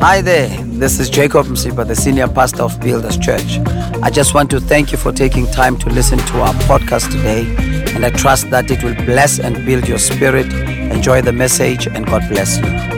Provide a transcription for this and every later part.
Hi there, this is Jacob Msipa, the senior pastor of Builders Church. I just want to thank you for taking time to listen to our podcast today, and I trust that it will bless and build your spirit. Enjoy the message, and God bless you.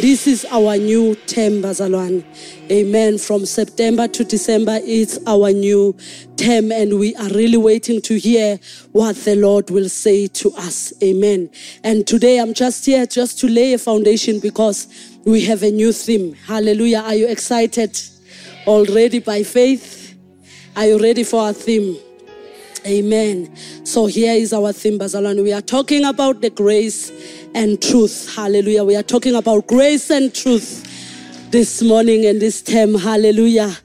This is our new term, Bazalwane. Amen. From September to December, it's our new term, and we are really waiting to hear what the Lord will say to us. Amen. And today I'm just here just to lay a foundation because we have a new theme. Hallelujah. Are you excited already by faith? Are you ready for our theme? Amen. So here is our theme, Bazalwane. We are talking about the grace and truth. Hallelujah. We are talking about grace and truth this morning and this term. Hallelujah.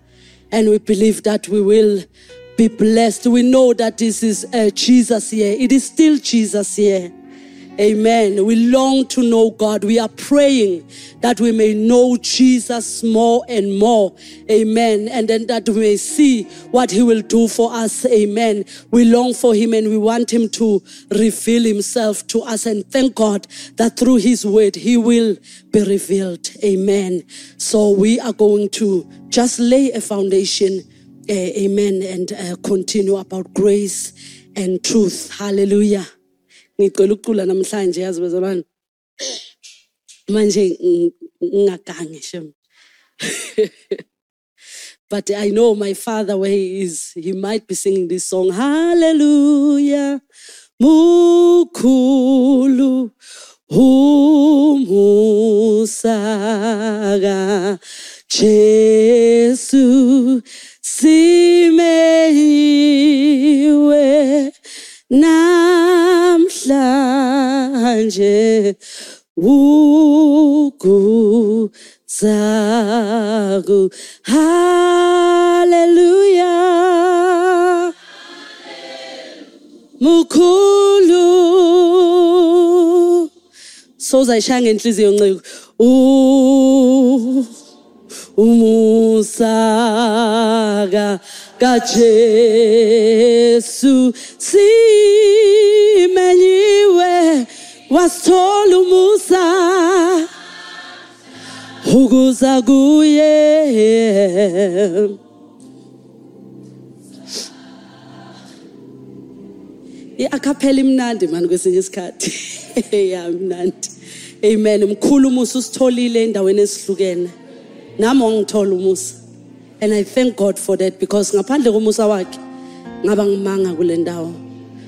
And we believe that we will be blessed. We know that this is uh, Jesus here. It is still Jesus here. Amen. We long to know God. We are praying that we may know Jesus more and more. Amen. And then that we may see what he will do for us. Amen. We long for him and we want him to reveal himself to us. And thank God that through his word, he will be revealed. Amen. So we are going to just lay a foundation. Uh, amen. And uh, continue about grace and truth. Hallelujah. Ngicela ukucula namhlanje yazi bezalwane? Manje ngingagangi shem but i know my father where he is. He might be singing this song. Hallelujah mukhulu umusaka Jesu simeyiwe namhlanje ukuzaku hallelujah. Mukhulu. Sozayishaya ngenhliziyo nciko U- umusaka kaJesu simenyiwe wasithola ukuza kuye. I-akhaphela imnandi mani kwesinye isikhathi. Ya mnandi. Amen. Mkhulu umusa usitholile endaweni ezihlukene nami wangithola umusa and i thank god for that because ngaphandle komusa wakhe ngaba ngimanga kule ndawo.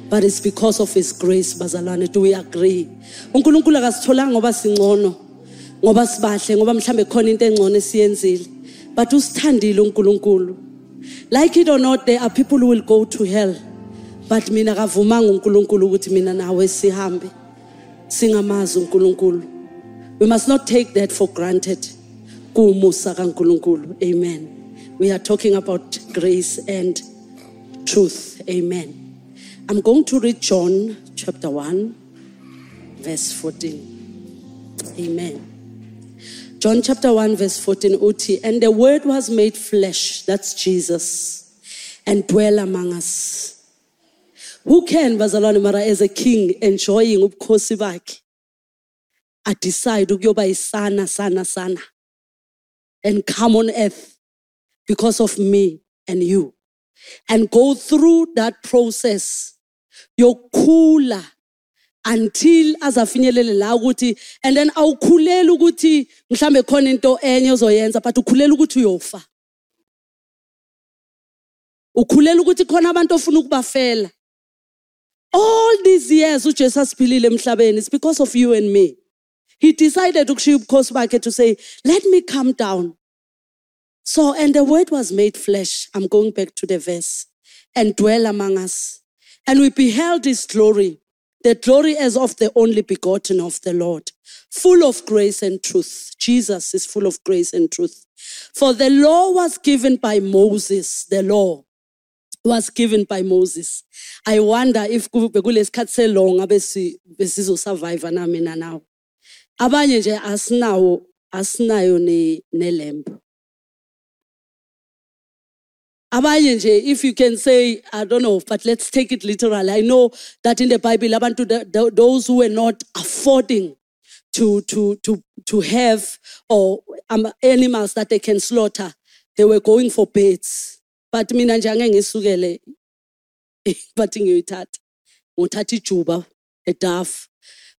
But it's because of his grace bazalwane do we agree? Unkulunkulu akasitholanga ngoba singcono ngoba sibahle ngoba mhlambe khona into engcono esiyenzile. But usithandile unkulunkulu. Like it or not there are people who will go to hell. But mina kavumanga unkulunkulu ukuthi mina nawe sihambe singamazi unkulunkulu. We must not take that for granted. Kuwumusa kankulunkulu. Amen. We are talking about grace and truth. Amen. I'm going to read john chapter 1 verse 14 amen. John chapter 1 verse 14 uthi and the word was made flesh that's jesus and dwell among us. Who can bazalwane mara as a king enjoying ubukhosi bakhe a decide ukuyoba isana sana sana and come on earth because of me and you. And go through that process yokukhula until azafinyelele la ukuthi and then awukhuleli ukuthi mhlambe khona into enye ozoyenza but ukhulela ukuthi uyofa. Ukhulela ukuthi khona abantu ofuna ukubafela. All these years ujesu asiphilile emhlabeni it's because of you and me. He decided ukushiya ubukhosi bakhe to say let me come down so and the word was made flesh i'm going back to the verse and dwell among us and we beheld his glory the glory as of the only begotten of the lord full of grace and truth jesus is full of grace and truth for the law was given by moses the law was given by Moses. I wonder if kube kulesikhathi selaw ngabe si besizo survive na mina nawe. Abanye nje asinawo asinayo ne nelembu. Abanye nje if you can say I don't know but let's take it literally. I know that in the Bible abantu th- th- those who were not affording to, to, to, to have or um, animals that they can slaughter, they were going for birds. But mina nje angeke ngisukele bathi ngiyoyithatha. Ngothatha ijuba eDaf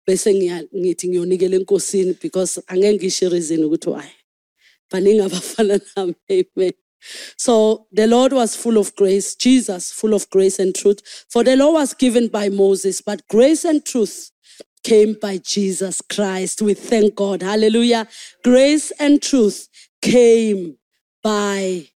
bese ngithi ngiyonikela enkosini because angeke ngisho reason ukuthi why. Baningi abafana nami. Amen. So the Lord was full of grace, Jesus full of grace and truth. For the law was given by Moses, but grace and truth came by Jesus Christ. We thank God. Hallelujah. Grace and truth came by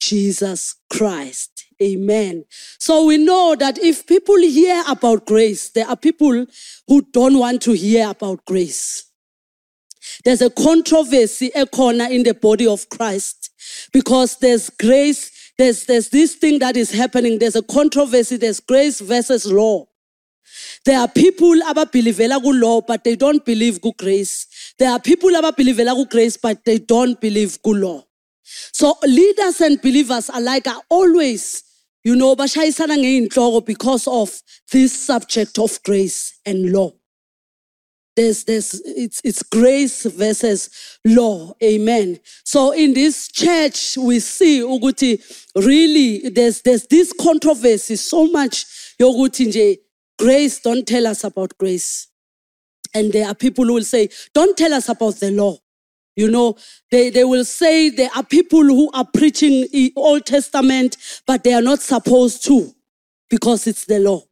Jesus Christ. Amen. So we know that if people hear about grace, there are people who don't want to hear about grace. There's a controversy a corner in the body of Christ because there's grace, there's, there's this thing that is happening. There's a controversy, there's grace versus law. There are people ababelivela ku law but they don't believe ku grace. There are people ababelivela ku grace but they don't believe ku law. So leaders and believers alike are always, you know, because of this subject of grace and law. There's, there's, it's, it's grace versus law. Amen. So in this church, we see Uguti, really there's, there's this controversy so much yokuthi nje grace, don't tell us about grace. And there are people who will say, don't tell us about the law. You know, they, they will say there are people who are preaching the Old Testament, but they are not supposed to because it's the law.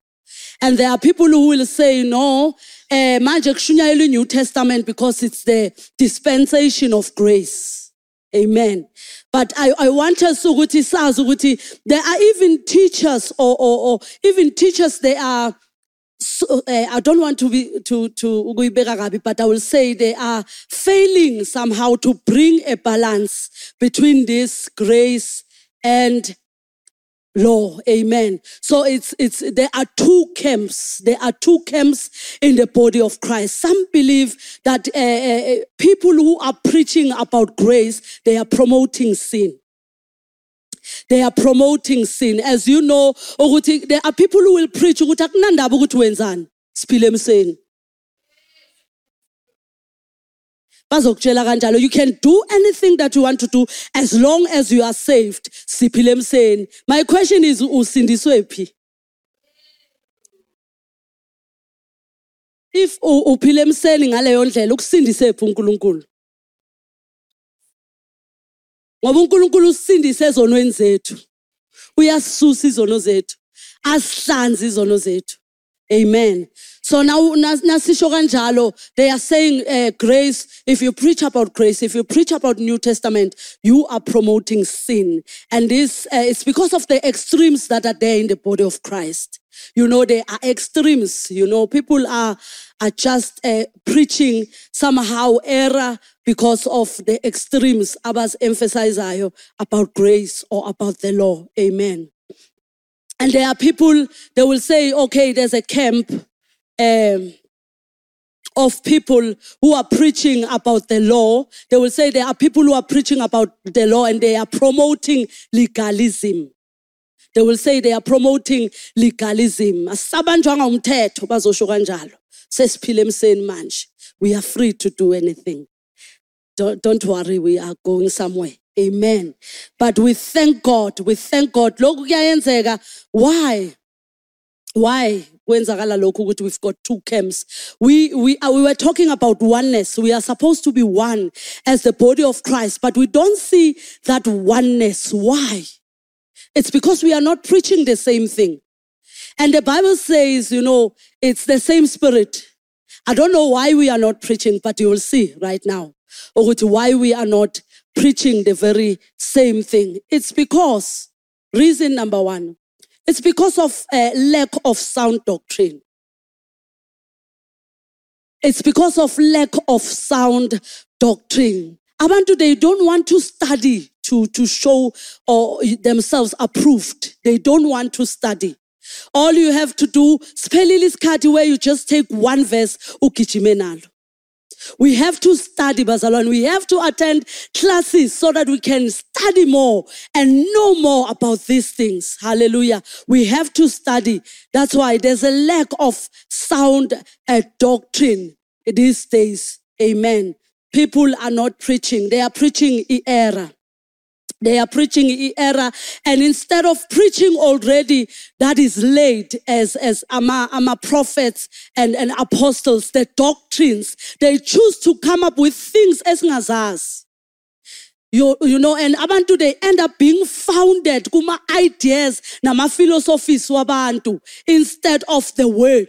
And there are people who will say, no, eh, manje kushunyayelwe New Testament because it's the dispensation of grace. Amen. But I, I want us sazi ukuthi there are even teachers or, or, or even teachers they are so, uh, I don't want to be to to but I will say they are failing somehow to bring a balance between this grace and law. Amen. So it's it's there are two camps. There are two camps in the body of Christ. Some believe that uh, people who are preaching about grace they are promoting sin. They are promoting sin. As you know, there are people who will preach ukuthi akunandaba. Bazokutshela kanjalo you can do anything that you want to do as long as you are saved. Siphile emseni. My question is usindiswe phi? If u- uphile emseni ngaleyo ndlela ukusindise phi uNkulunkulu? Ngoba uNkulunkulu usindise ezonweni zethu. Uyasisusa izono zethu. Asihlanze izono zethu. Amen. So now nas- nasisho kanjalo they are saying uh, grace if you preach about grace if you preach about New Testament you are promoting sin and this uh, it's because of the extremes that are there in the body of Christ. You know there are extremes, you know people are are just uh, preaching somehow error because of the extremes abas emphasizayo about grace or about the law. Amen. And there are people, they will say, okay, there's a camp um, of people who are preaching about the law. They will say there are people who are preaching about the law and they are promoting legalism. They will say they are promoting legalism. We are free to do anything. Don't, don't worry, we are going somewhere. Amen. But we thank God. We thank God. Why? Why? kwenzakala lokhu ukuthi we've got two camps. We, we, uh, we were talking about oneness. We are supposed to be one as the body of Christ, but we don't see that oneness. Why? It's because we are not preaching the same thing. And the Bible says, you know, it's the same spirit. I don't know why we are not preaching, but you will see right now. Ukuthi why we are not preaching the very same thing. It's because, reason number one, it's because of a lack of sound doctrine. It's because of lack of sound doctrine. Abantu, they don't want to study to, to show or themselves approved. They don't want to study. All you have to do, spelling isikhathi where you just take one verse, ugijime nalo. We have to study, Bazalwan. We have to attend classes so that we can study more and know more about these things. Hallelujah. We have to study. That's why there's a lack of sound uh, doctrine these days. Amen. People are not preaching. They are preaching error. They are preaching error. And instead of preaching already that is laid as, as ama, ama prophets and, and apostles, the doctrines, they choose to come up with things as ngazas. You, you know, and abantu they end up being founded kuma ideas nama philosophies wabantu instead of the word.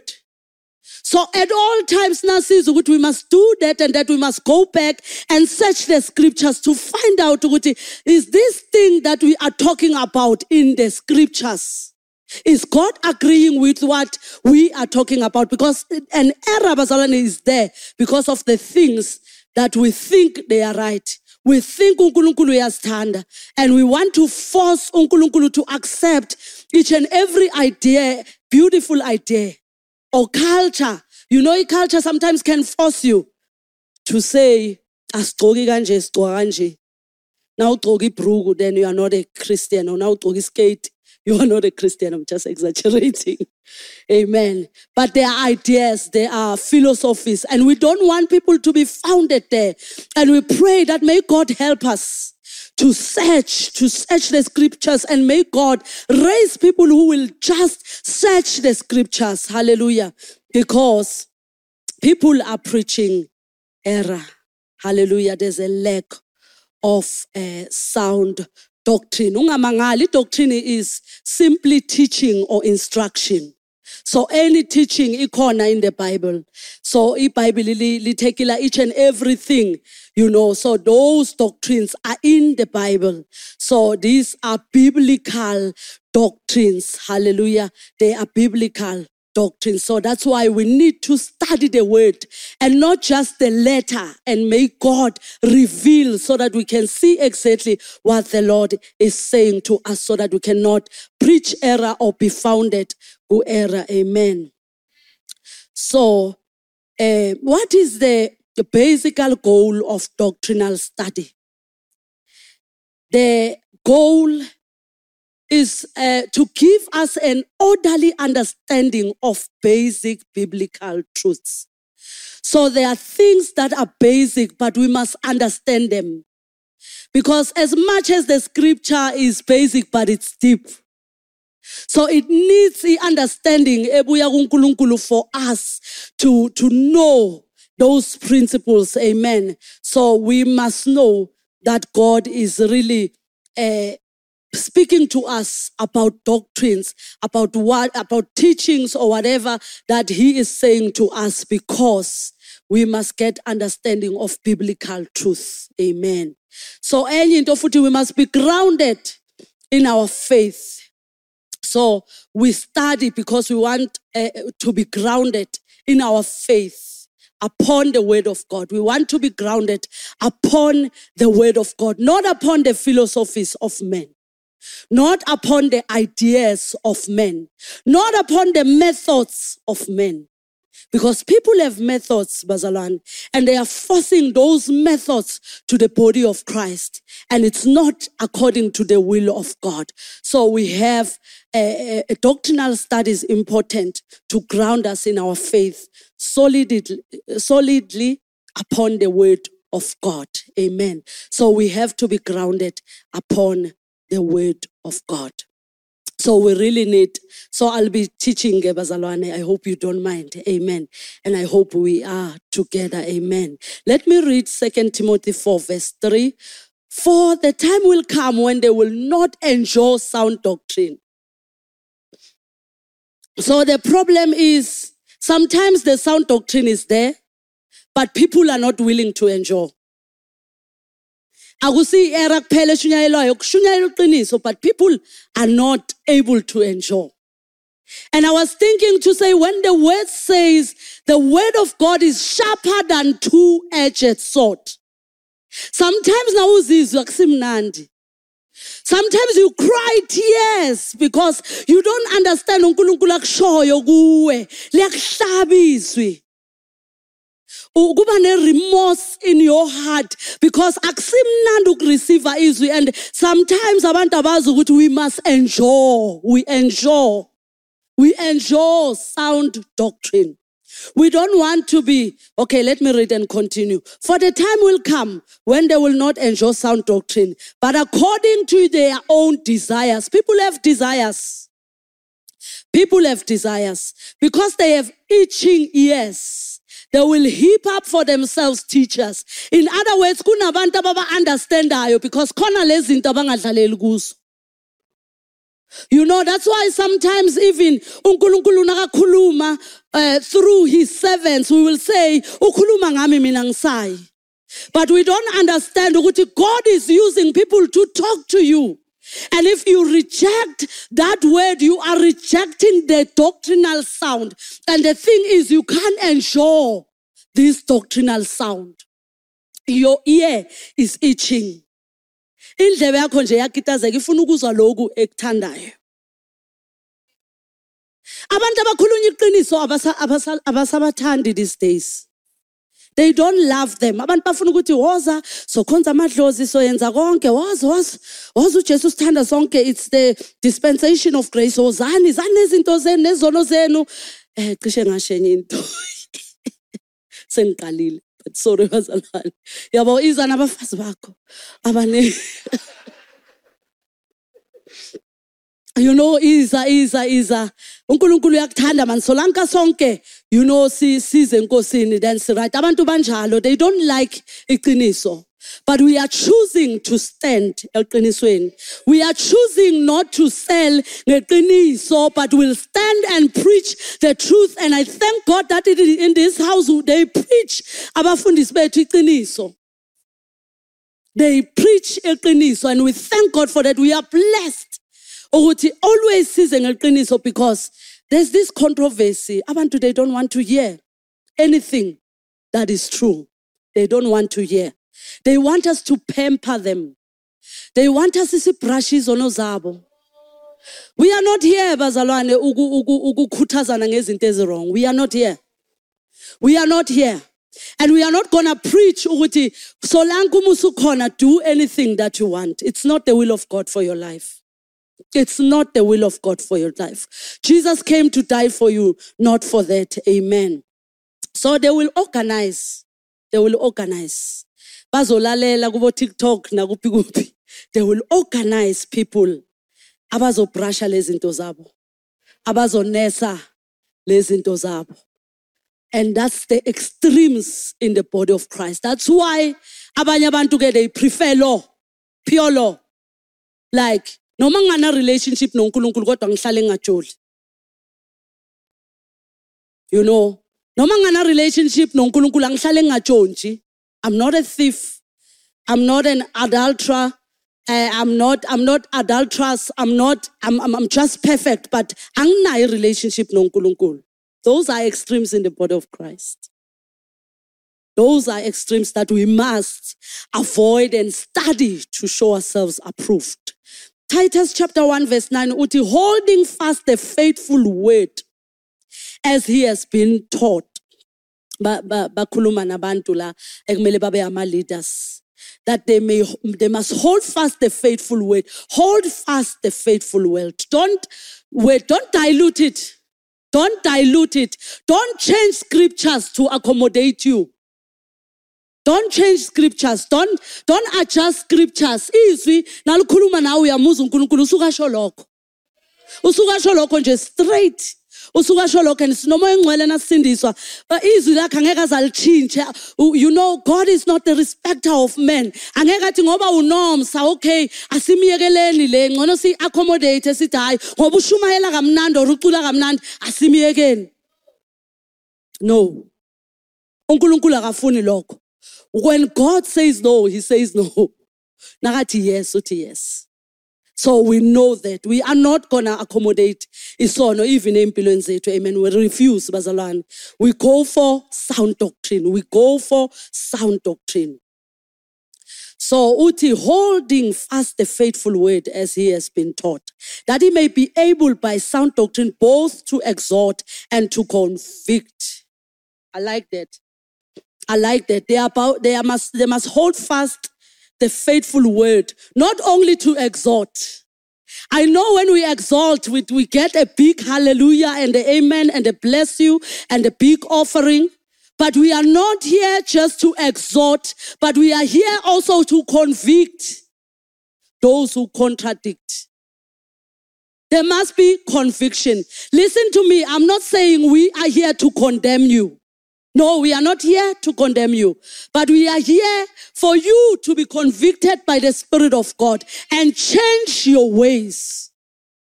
So at all times nasiza ukuthi we must do that and that we must go back and search the scriptures to find out ukuthi is this thing that we are talking about in the scriptures is God agreeing with what we are talking about? Because an error bazalwane is there because of the things that we think they are right. We think uNkulunkulu uyasithanda and we want to force uNkulunkulu to accept each and every idea, beautiful idea or culture. You know, culture sometimes can force you to say, asigcoki kanje sigcoka kanje. Now ugcoka ibruku then you are not a Christian or now ugcoka skate you are not a Christian. I'm just exaggerating. Amen. But there are ideas, there are philosophies, and we don't want people to be founded there. And we pray that may God help us to search, to search the scriptures, and may God raise people who will just search the scriptures. Hallelujah. Because people are preaching error. Hallelujah. There's a lack of uh, sound doctrine. Ungamangali, doctrine is simply teaching or instruction. So any teaching ikona in the Bible. So i-Bible litekila each and everything, you know. So those doctrines are in the Bible. So these are biblical doctrines. Hallelujah. They are biblical doctrine. So that's why we need to study the word and not just the letter and make God reveal so that we can see exactly what the Lord is saying to us so that we cannot preach error or be founded to error. Amen. So, uh, what is the, the basic goal of doctrinal study? The goal is uh, to give us an orderly understanding of basic biblical truths. So there are things that are basic, but we must understand them. Because as much as the scripture is basic, but it's deep. So it needs the understanding for us to, to know those principles. Amen. So we must know that God is really uh, speaking to us about doctrines, about what, about teachings or whatever that he is saying to us because we must get understanding of biblical truth. Amen. So enye into futhi we must be grounded in our faith. So we study because we want uh, to be grounded in our faith upon the word of God. We want to be grounded upon the word of God, not upon the philosophies of men not upon the ideas of men, not upon the methods of men. Because people have methods, Bazalan, and they are forcing those methods to the body of Christ. And it's not according to the will of God. So we have a, a, a doctrinal studies important to ground us in our faith solidly, solidly upon the word of God. Amen. So we have to be grounded upon the word of God. So we really need, so I'll be teaching eh, Bazalwane. I hope you don't mind. Amen. And I hope we are together. Amen. Let me read 2 Timothy 4 verse 3. For the time will come when they will not enjoy sound doctrine. So the problem is sometimes the sound doctrine is there, but people are not willing to enjoy akusi era kuphela eshunyayelwayo kushunyayela uqiniso but people are not able to enjoy and I was thinking to say, when the word says the word of God is sharper than two-edged sword. Sometimes now uzizwa kusimnandi. Sometimes you cry tears because you don't understand uNkulunkulu kuba ne-remorse in your heart because akusimnandi ukureceive izwi and sometimes abantu abazi ukuthi we must endure we endure we endure sound doctrine We don't want to be, okay, let me read and continue. For the time will come when they will not enjoy sound doctrine, but according to their own desires. People have desires. People have desires because they have itching ears. They will heap up for themselves teachers. In other words, kunabantu ababa understandayo because khona lezi zinto abangadlaleli kuzo. You know, that's why sometimes even uNkulunkulu nakakhuluma uh, through his servants, we will say, ukhuluma ngami mina ngisayi. But we don't understand ukuthi God is using people to talk to you. And if you reject that word, you are rejecting the doctrinal sound. And the thing is, you can't ensure this doctrinal sound. Your ear is itching. indlebe yakho nje yakitazeka ifuna ukuzwa lokhu ekuthandayo abantu abakhulunya iqiniso abasabathandi these days they don't love them. Abantu bafuna ukuthi woza sokhonza amadlozi soyenza konke. Woza woza. Woza ujesu sithanda sonke. It's the dispensation of grace. Wozani zani nezinto zenu nezono zenu. Um cishe ngashenye into. Sengiqalile but sorry bazalwane. Yabo iza nabafazi bakho? Abaningi you know iza iza iza. uNkulunkulu uyakuthanda man. Solanka sonke you know si size enkosini then si right. Abantu banjalo they don't like iqiniso. But we are choosing to stand eqinisweni. We are choosing not to sell ngeqiniso but will stand and preach the truth. And i thank god that in this house they preach abafundisi bethu iqiniso. They preach eqiniso and we thank god for that. We are blessed ukuthi always size ngeqiniso because there's this controversy. Abantu they don't want to hear anything that is true. They don't want to hear. They want us to pamper them. They want us isibrush izono zabo we are not here bazalwane ukukhuthazana ngezinto ezirong. We are not here. We are not here. And we are not going to preach ukuthi solanke umusa ukhona do anything that you want. It's not the will of god for your life it's not the will of God for your life. Jesus came to die for you, not for that. Amen. So they will organize. They will organize. Bazolalela kubo TikTok. They will organize people abazobrasha lezinto zabo. Abazonesa lezinto zabo. And that's the extremes in the body of Christ. That's why abanye abantu ke they prefer law, pure law. Like noma ngana relationship noNkulunkulu kodwa ngihlale ngajoli. You know noma ngana relationship noNkulunkulu angihlale ngajontshi i'm not a thief. I'm not an adulterer. Uh, i'm not i'm not adulterous. I'm not i'm i'm, I'm just perfect but anginayo relationship noNkulunkulu. Those are extremes in the body of Christ. Those are extremes that we must avoid and study to show ourselves approved Titus chapter 1 verse 9 uthi holding fast the faithful word as he has been taught. Bakhuluma nabantu la ekumele that they may they must hold fast the faithful word. Hold fast the faithful word. Don't wait don't dilute it. Don't dilute it. Don't change scriptures to accommodate you don't change scriptures. Don't, don't adjust scriptures. Izwi nalikhuluma nawe uyamuza uNkulunkulu usuka sho lokho. Usuka sho lokho nje straight. usuka sho lokho and sinoma engcwele nasindiswa izwi lakhe angeke azalitshintshe you know god is not the respecter of men angeke athi ngoba unomsa okay asimiyekeleni le ngcono si accommodate sithi hayi ngoba ushumayela kamnandi or ucula kamnandi asimiyekeni no uNkulunkulu akafuni lokho when God says no, he says no. Nakati yes, uti yes. So we know that we are not gonna accommodate isono even empilweni zethu. Amen. We refuse bazalwane. We go for sound doctrine. We go for sound doctrine. So uti holding fast the faithful word as he has been taught, that he may be able by sound doctrine both to exhort and to convict. I like that. I like that. They are about, they must, they must hold fast the faithful word, not only to exhort. I know when we exalt, we, we get a big hallelujah and a amen and a bless you and a big offering. But we are not here just to exhort, but we are here also to convict those who contradict. There must be conviction. Listen to me. I'm not saying we are here to condemn you. No, we are not here to condemn you, but we are here for you to be convicted by the Spirit of God and change your ways.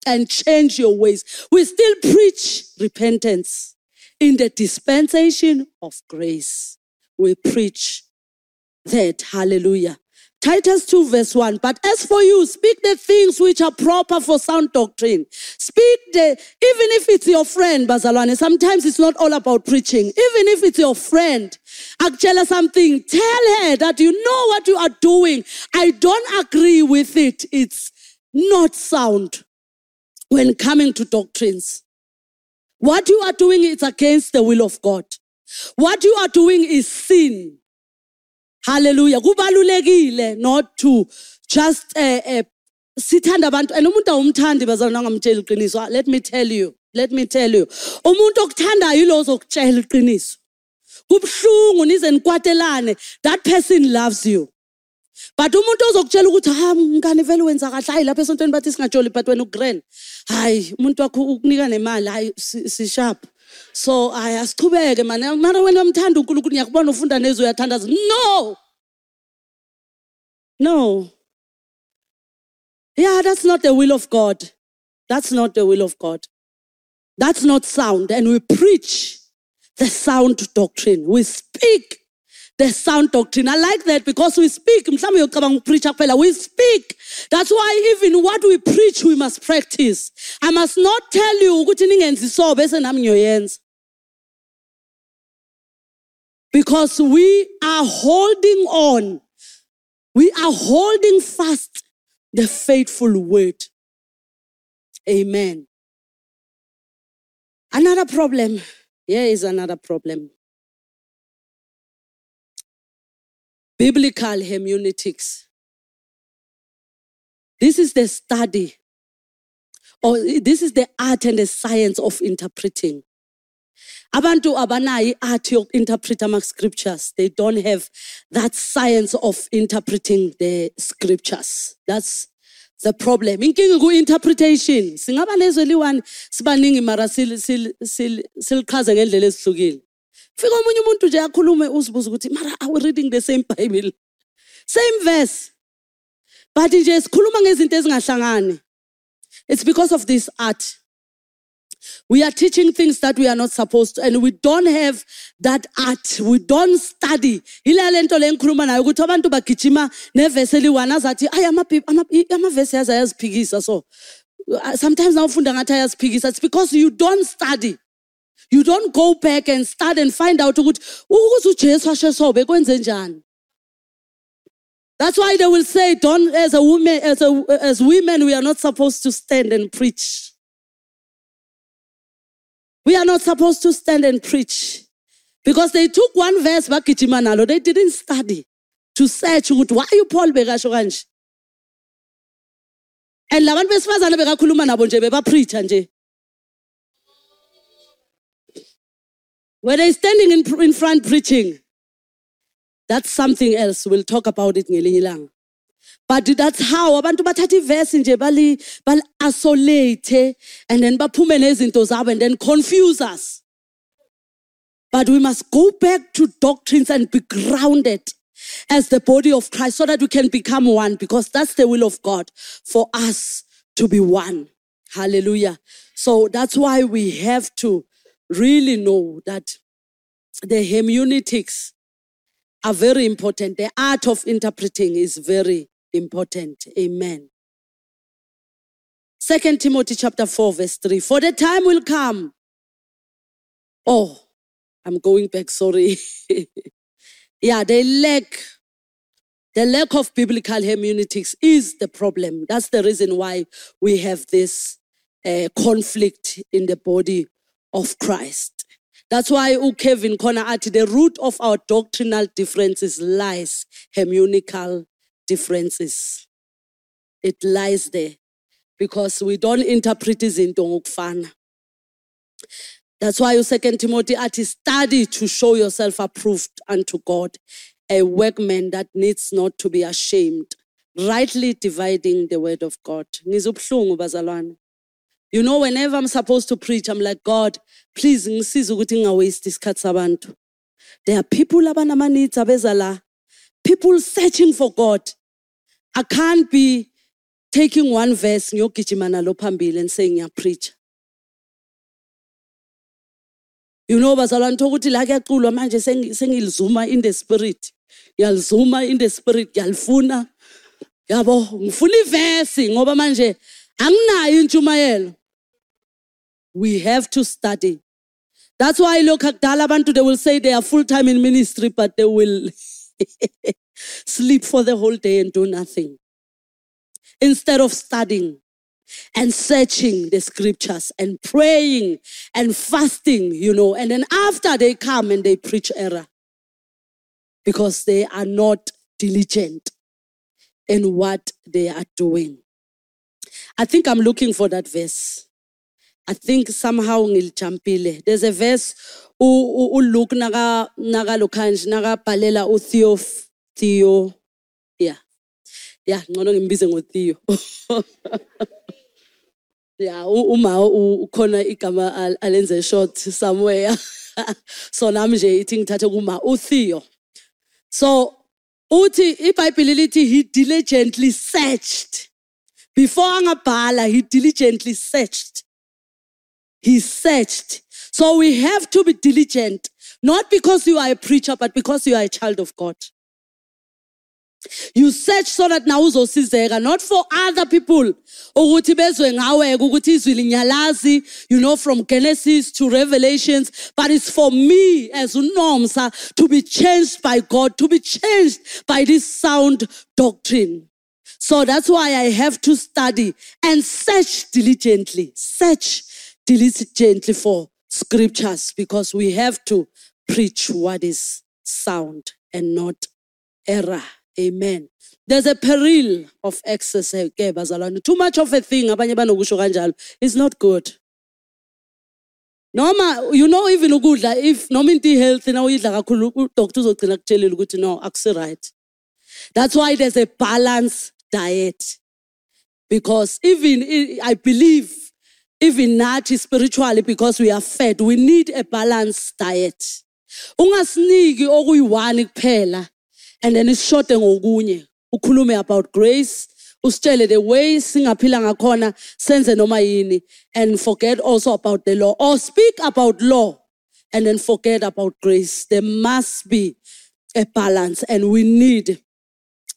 And change your ways. We still preach repentance in the dispensation of grace. We preach that. Hallelujah. Titus 2 verse 1. But as for you, speak the things which are proper for sound doctrine. Speak the, even if it's your friend, Bazalwane, sometimes it's not all about preaching. Even if it's your friend, Akchela something, tell her that you know what you are doing. I don't agree with it. It's not sound when coming to doctrines. What you are doing is against the will of God. What you are doing is sin. Hallelujah. Kubalulekile not to just uh, uh, sithanda abantu and umuntu awumthandi bazalwane angamtshela iqiniso. Let me tell you. Let me tell you. Umuntu okuthandayo yilo ozokutshela iqiniso. Kubhlungu nize nikwatelane. That person loves you. But umuntu ozokutshela ukuthi ha mngane vele wenza kahle hayi lapha esontweni bathi singajoli but wena ugrand. Hayi umuntu wakho ukunika nemali hayi si sharp. So hayi asichubeke man. Mara wena umthanda uNkulunkulu ngiyakubona ufunda nezwe uyathandaza. No. No. Yeah, that's not the will of God. That's not the will of God. That's not sound. And we preach the sound doctrine. We speak the sound doctrine. I like that because we speak. Some of you come and preach a fellow. We speak. That's why even what we preach, we must practice. I must not tell you because we are holding on. We are holding fast the faithful word. Amen. Another problem. Here is another problem. Biblical hermeneutics. This is the study, or this is the art and the science of interpreting. Abantu abanayi art yoku-interpret ama-scriptures. They don't have that science of interpreting the scriptures. That's the problem. Inkinga ku-interpretation. Singaba nezwe liwani sibaningi mara silichaze ngendlela ezihlukile. Fika omunye umuntu nje akhulume uzibuza ukuthi mara are we reading the same Bible? Same verse. But nje sikhuluma ngezinto ezingahlangani. It's because of this art. We are teaching things that we are not supposed to, and we don't have that art. We don't study. Ile lento le ngikhuluma nayo ukuthi abantu bagijima nevesi eliwana azathi ayi amavesi yazi ayaziphikisa so sometimes nawufunda ngathi ayaziphikisa it's because you don't study you don't go back and start and find out ukuthi ukuze ujesu ashe so bekwenze njani. That's why they will say don't as a woman as, a, as women we are not supposed to stand and preach. We are not supposed to stand and preach. Because they took one verse bagijima they didn't study to search ukuthi why uPaul bekasho kanje? And labantu besifazane bekakhuluma nabo nje bebapreacha nje When they're standing in, in front preaching, that's something else. We'll talk about it ngelinye But that's how abantu bathatha ivesi nje bali bali isolate and then baphume nezinto zabo and then confuse us. But we must go back to doctrines and be grounded as the body of Christ so that we can become one because that's the will of God for us to be one. Hallelujah. So that's why we have to really know that the hermeneutics are very important. The art of interpreting is very important. Amen. Second Timothy chapter 4, verse 3. For the time will come. Oh, I'm going back, sorry. yeah, they lack the lack of biblical hermeneutics is the problem. That's the reason why we have this uh, conflict in the body of Christ. That's why Kevin Conner at the root of our doctrinal differences lies hermeneutical differences. It lies there because we don't interpret it izinto ngokufana that's why u2 timothy athi study to show yourself approved unto god a workman that needs not to be ashamed rightly dividing the word of god ngizubuhlungu bazalwane you know whenever i'm supposed to preach i'm like god please ngisize ukuthi ngingawaste isikhathi sabantu. There are people abanama-needs abeza la. People searching for god. I can't be taking one verse ngiyogijima nalo phambili and saying ngiyapreacha you know bazalwane thoka ukuthi la kuyaculwa manje sengilizuma in the spirit. Ngiyalizuma in the spirit ngiyalifuna yabo ngifuna ivesi ngoba manje anginayo intshumayelo. We have to study that's why lokhu akudala abantu they will say they are full time in ministry but they will sleep for the whole day and do nothing instead of studying and searching the scriptures and praying and fasting, you know. And then after they come and they preach error because they are not diligent in what they are doing. I think I'm looking for that verse. I think somehow ngilijampile. There's a verse uLuke naka naka lokhanje naka bhalela uTheo Theo yeah. Ya ngcono ngimbize ngoTheo ya uma ukhona igama alenze short somewhere. So nami nje ithi ngithathe kuma uTheo so uthi iBhayibheli lithi he diligently searched. Before angabhala he diligently searched. He searched. So we have to be diligent not because you are a preacher but because you are a child of God. You search so that now uzosizeka not for other people. Ukuthi bezwe ngawe ukuthi izwi linyalazi you know from Genesis to Revelations but it's for me as unomsa to be changed by God to be changed by this sound doctrine. So that's why I have to study and search diligently. Search diligently for scriptures because we have to preach what is sound and not error Amen. There's a peril of excess eh, bazalwane. Too much of a thing is not good. Noma you know even ukudla if noma into healthy na uyidla kakhulu udoctor uzogcina kutshelela ukuthi no akusi right. That's why there's a balanced diet. Because even I believe even nathi spiritually because we are fed. We need a balanced diet. Ungasiniki okuyi-1 kuphela and then ishode ngokunye. Ukhulume about grace usitshele the way singaphila ngakhona senze noma yini and forget also about the law. Or speak about law and then forget about grace. There must be a balance and we need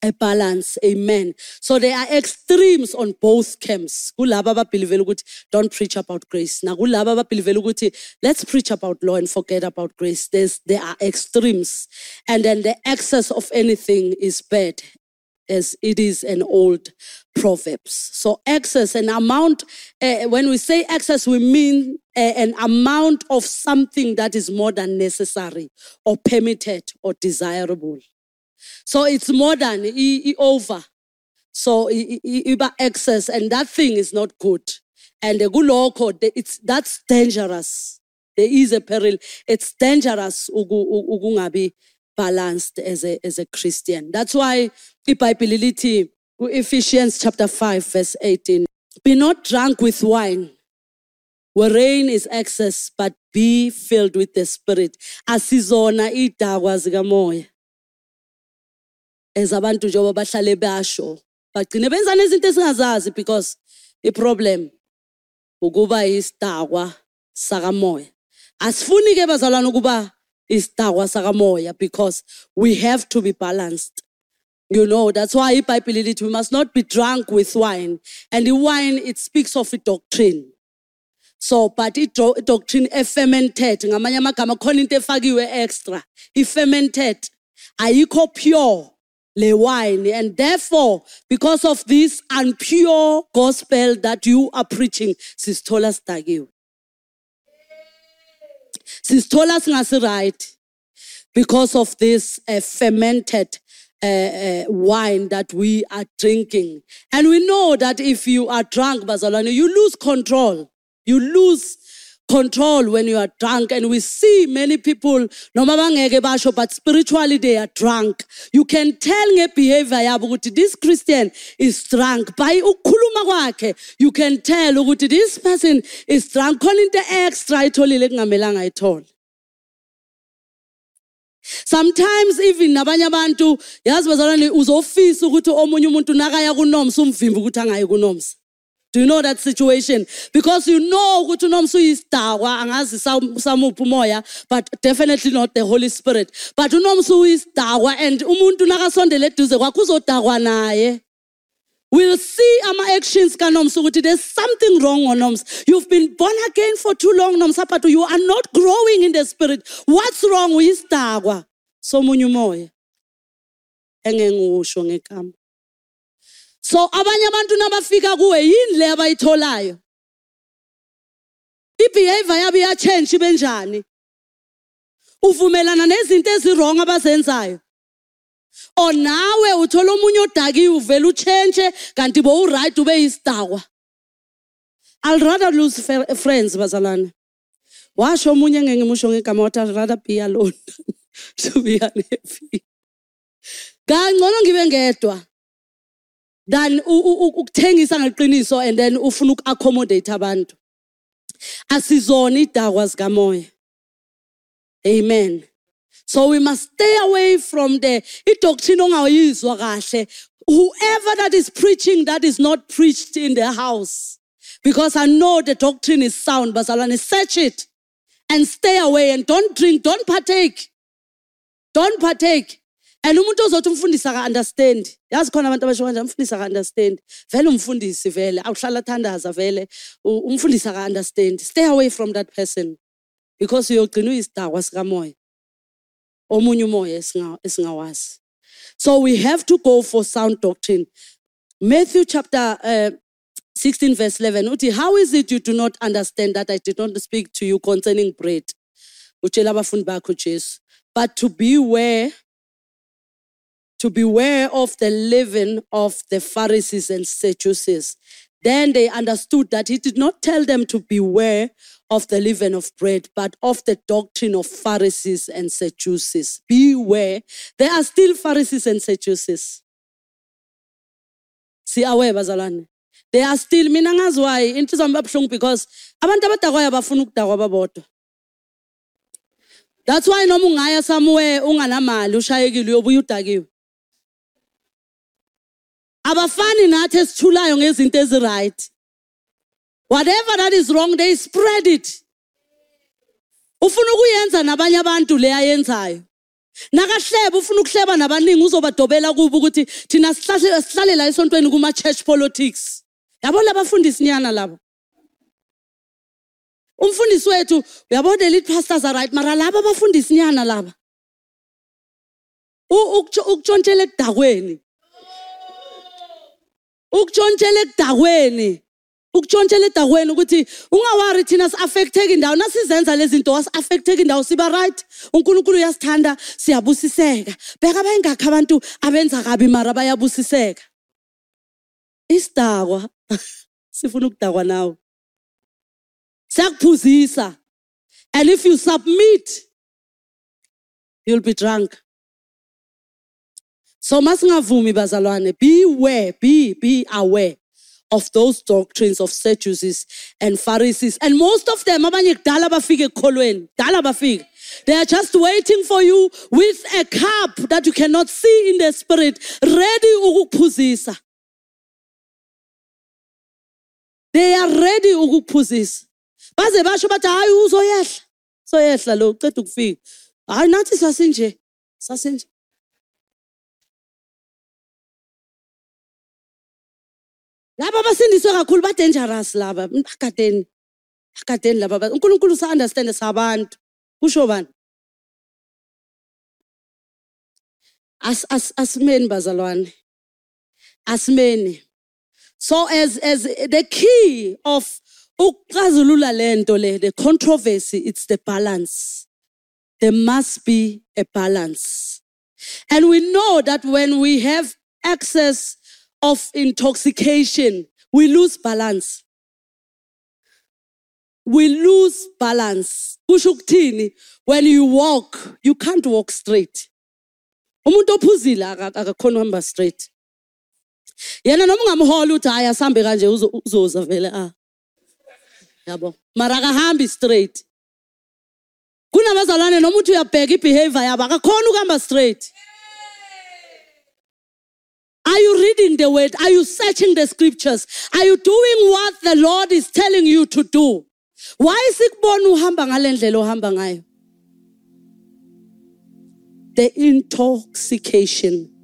a balance. Amen. So there are extremes on both camps. Don't preach about grace. Ukuthi let's preach about law and forget about grace. There's there are extremes. And then the excess of anything is bad as it is an old proverbs. So excess an amount uh, when we say excess we mean uh, an amount of something that is more than necessary or permitted or desirable so it's more than i, over. So iba excess and that thing is not good. And the good kulokho it's that's dangerous. There is a peril. It's dangerous ukungabi balanced as a as a Christian. That's why iBhayibheli lithi Ephesians chapter 5 verse 18 Be not drunk with wine wherein is excess but be filled with the spirit asizona idakwa zikamoya ezabantu njengoba bahlale basho. Bagcine benza nezinto esingazazi because iproblem ukuba isidakwa sakamoya. Asifuni ke bazalwana ukuba isidakwa sakamoya because we have to be balanced. You know that's why iBhayibheli lithi we must not be drunk with wine. And the wine it speaks of a doctrine. So but i-doctrine efermented ngamanye amagama khona into efakiwe extra i-fermented. Ayikho pure. Le wine. And therefore, because of this unpure gospel that you are preaching, sisthola sidakiwe. Sisthola singasi right because of this uh, fermented uh, uh, wine that we are drinking. And we know that if you are drunk, Bazalwane, you lose control. You lose control when you are drunk. And we see many people, no basho, but spiritually they are drunk. You can tell behavior yabo this Christian is drunk. By ukukhuluma kwakhe, you can tell ukuthi this person is drunk. Khona into extra ayitholile kungamelanga ayithole. sometimes even nabanye abantu yazi bazalwane uzofisa ukuthi omunye umuntu nakaya kunomsa umvimbi ukuthi angayi kunomsa do you know that situation? Because you know ukuthi unomsa uyisidakwa angazi samuphi umoya but definitely not the Holy Spirit. But unomsa uyisidakwa and umuntu nakasondele eduze kwakho uzodakwa naye. We'll see our actions kanomsa ukuthi there's something wrong onoms. You've been born again for too long nomsa you are not growing in the spirit. What's wrong uyisidakwa somunye umoya? Engengiwusho ngekamba. So abanye abantu nabafika kuwe yini le abayitholayo. Ibehavior yabo iyachange ibe njani? Uvumelana nezinto ezirong abazenzayo? Or nawe uthola omunye odakiwe uvela uchentshe kanti bo uright ube yisidakwa I'll rather lose friends bazalwane. Washo omunye ngengimusho ngegama wathi I'd rather be alone to be unhappy. Kangcono ngibe ngedwa. Than ukuthengisa ngeqiniso and then ufuna uku-accommodate abantu. Asizona idakwa zikamoya. Amen. So we must stay away from the idoctrine ongayizwa kahle. Whoever that is preaching that is not preached in the house because i know the doctrine is sound bazalwane search it and stay away and don't drink don't partake. Don't partake and umuntu ozothi umfundisi aka-understand. Yazi khona abantu abasho kanje umfundisi aka-understand. Vele umfundisi vele awuhlala thandaza vele. Umfundisi aka-understand. Stay away from that person because uyogcina uyisidakwa sikamoya. Omunye umoya esingawazi. So we have to go for sound doctrine. Matthew chapter uh, 16 verse 11 uthi how is it you do not understand that i did not speak to you concerning bread? Utshela abafundi bakho jesu. But to beware to beware of the leaven of the Pharisees and Sadducees. Then they understood that he did not tell them to beware of the leaven of bread, but of the doctrine of Pharisees and Sadducees. Beware. There are still Pharisees and Sadducees. See aware bazalwane. They are still mina ngazi why inhliziyo yami babuhlungu because. That's why noma ungaya somewhere unganamali ushayekile uyobuya. Abafani nathi esithulayo ngezinto eziright. Whatever that is wrong they spread it. Ufuna ukuyenza nabanye abantu le ayenzayo. Nakahleba ufuna ukuhleba nabaningi uzobadobela kubo ukuthi thina sihlale la esontweni kuma-church politics. Yabo labafundisi nyana labo? Umfundisi wethu uyabona lead pastors are right mara laba abafundisi nyana laba? Ukutshontshela ekudakweni. Ukutshontshela ekudakweni. Ukutshontshela edakweni ukuthi ungawari thina si-affecteke indawo nasizenza lezi zinto wasi-affecteke indawo siba right. Unkulunkulu uyasithanda siyabusiseka. Bheka bayingakho abantu abenza kabi mara bayabusiseka. Isidakwa. Sifuna ukudakwa nawe. Siyakuphuzisa. And if you submit you'll be drunk. So masingavumi bazalwane, beware, be, be aware of those doctrines of Sadducees and Pharisees. And most of them, abanye kudala bafike ekholweni, dala bafike. They are just waiting for you with a cup that you cannot see in the spirit, ready ukukuphuzisa. They are ready ukukuphuzisa. Baze basho bathi hayi uzoyehla. Soyehla lo uceda ukufika. Hayi nathi sasinje. Sasinje. Laba abasindiswe kakhulu ba-dangerous laba bagadeni bagadeni laba unkulunkulu sa-understande sabantu. Kusho bani? Asimeni bazalwane. Asimeni. So as as the key of ukuxazulula lento le the controversy it's the balance. There must be a balance. And we know that when we have excess of intoxication, we lose balance. We lose balance. Kusho ukuthini? When you walk, you can't walk straight. Umuntu ophuzile akakhona uhamba straight. Yena noma ungamhola uthi hayi asambe kanje uzoza vele ah. Yabo. Mara akahambi straight. kunabazalwane noma uthi uyabheka ibehavior yabo akakhona ukuhamba straight Are you reading the word? Are you searching the scriptures? Are you doing what the Lord is telling you to do? Why uhamba ngalendlela ohamba ngayo? The intoxication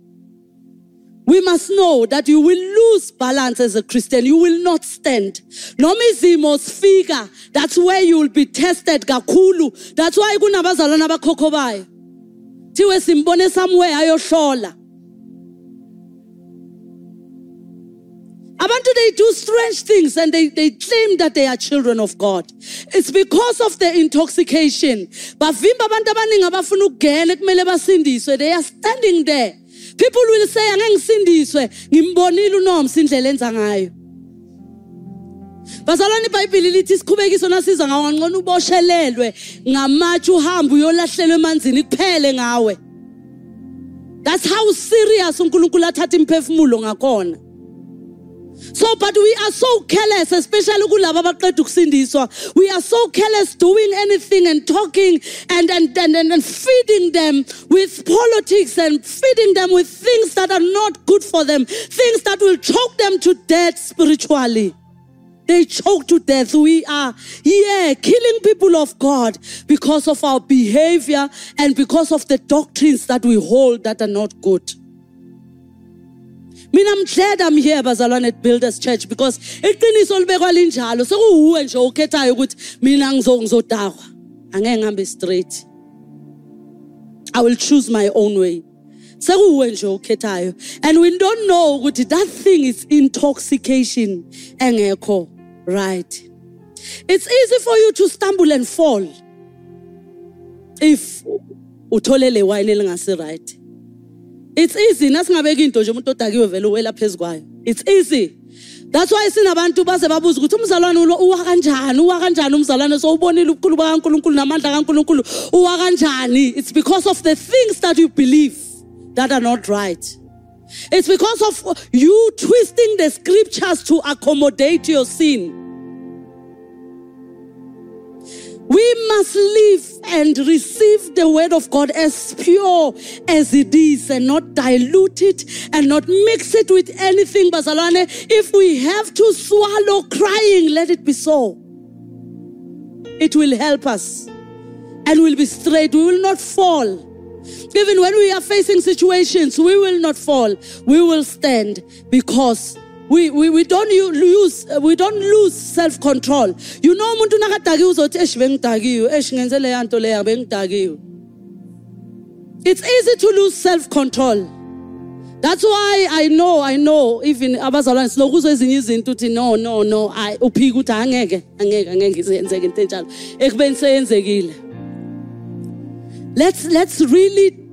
we must know that you will lose balance as a Christian. You will not stand. Noma izimo that's where you will be tested kakhulu. That's why kunabazalwana abakhokhobayo. Thiwe simbone somewhere ayohlola. Abantu they do strange things and they, they claim that they are children of God. It's because of the intoxication. Bavimba abantu abaningi abafuna ukungena kumele basindiswe. They are standing there people will say angeke ngisindiswe ngimbonile unomsa indlela enza ngayo bazalwane ibhayibhili lithi sikhubekiso nasiza ngawo ngcono uboshelelwe ngamatshe uhambe uyolahlelwa emanzini kuphele ngawe that's how serious unkulunkulu athatha imphefumulo ngakhona So, but we are so careless, especially. We are so careless doing anything and talking and, and, and, and, and feeding them with politics and feeding them with things that are not good for them, things that will choke them to death spiritually. They choke to death. We are, yeah, killing people of God because of our behavior and because of the doctrines that we hold that are not good. Mina I'm glad I'm here bazalwane at Builders Church because iqiniso libekwa linjalo. Sekuwuwe nje ukhethayo ukuthi mina ngizodakwa. Angeke ngihambe straight. I will choose my own way. Sekuwuwe nje ukhethayo and we don't know ukuthi that thing is intoxication engekho right. It's easy for you to stumble and fall if utholele wine elingasi right it's easy. Nasingabeka into nje umuntu odakiwe vele uwela phezukwayo it's easy. That's why sinabantu baze babuza ukuthi umzalwane uwa kanjani? Uwa kanjani umzalwane? So ubonile ubukhulu bakaNkuluNkulu namandla kaNkuluNkulu. Uwa kanjani? It's because of the things that you believe that are not right. It's because of you twisting the scriptures to accommodate your sin We must live and receive the word of God as pure as it is and not dilute it and not mix it with anything. Bazalwane, if we have to swallow crying, let it be so. It will help us and we'll be straight. We will not fall. Even when we are facing situations, we will not fall. We will stand because we, we, we don't lose uh, we don't lose self control you know umuntu nakadakiwe uzothi esh bengidakiwe esh ngenze leya nto leya bengidakiwe it's easy to lose self control that's why i know i know even abazalwane silokuzwa ezinye izinto uthi no no no i uphika ukuthi angeke angeke angeke ngizenzeke into enjalo. Ekubeni seyenzekile. Let's let's really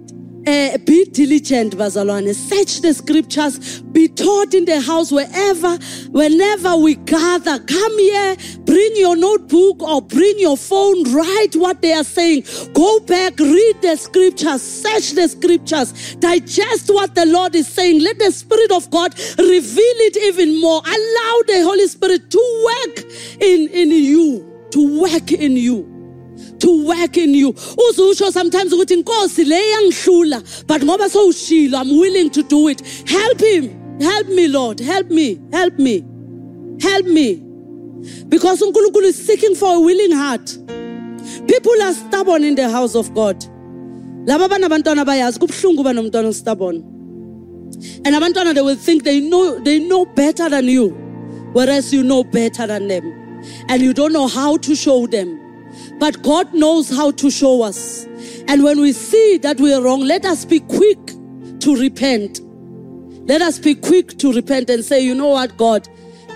uh, be diligent, Bazalwane. Search the scriptures. Be taught in the house wherever, whenever we gather. Come here, bring your notebook or bring your phone. Write what they are saying. Go back, read the scriptures, search the scriptures, digest what the Lord is saying. Let the Spirit of God reveal it even more. Allow the Holy Spirit to work in, in you, to work in you to work in you. Sometimes but ngoba sowushilo i'm willing to do it. Help him. Help me lord. Help me. Help me. Help me. Because unkulunkulu is seeking for a willing heart. People are stubborn in the house of god. Laba banabantwana bayazi kubuhlungu uba and abantwana they will think they know they know better than you whereas you know better than them. And you don't know how to show them but God knows how to show us. And when we see that we are wrong, let us be quick to repent. Let us be quick to repent and say, you know what, God,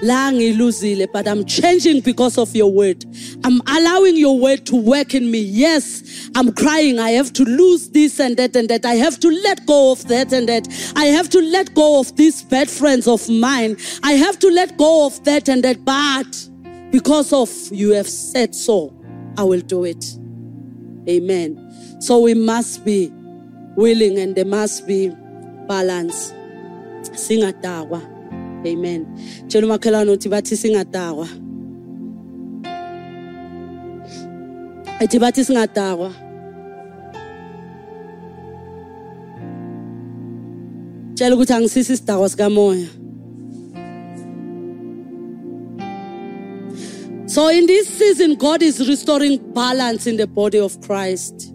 but i'm changing because of your word. I'm allowing your word to work in me. Yes i'm crying. I have to lose this and that and that. I have to let go of that and that. I have to let go of these bad friends of mine. I have to let go of that and that. But because of you have said so i will do it. Amen. So we must be willing and there must be balance. Singadakwa amen. Tshela umakhelwane uthi bathi singadakwa ethi bathi singadakwa tshela ukuthi angisisi isidakwa sikamoya. So, in this season, God is restoring balance in the body of Christ.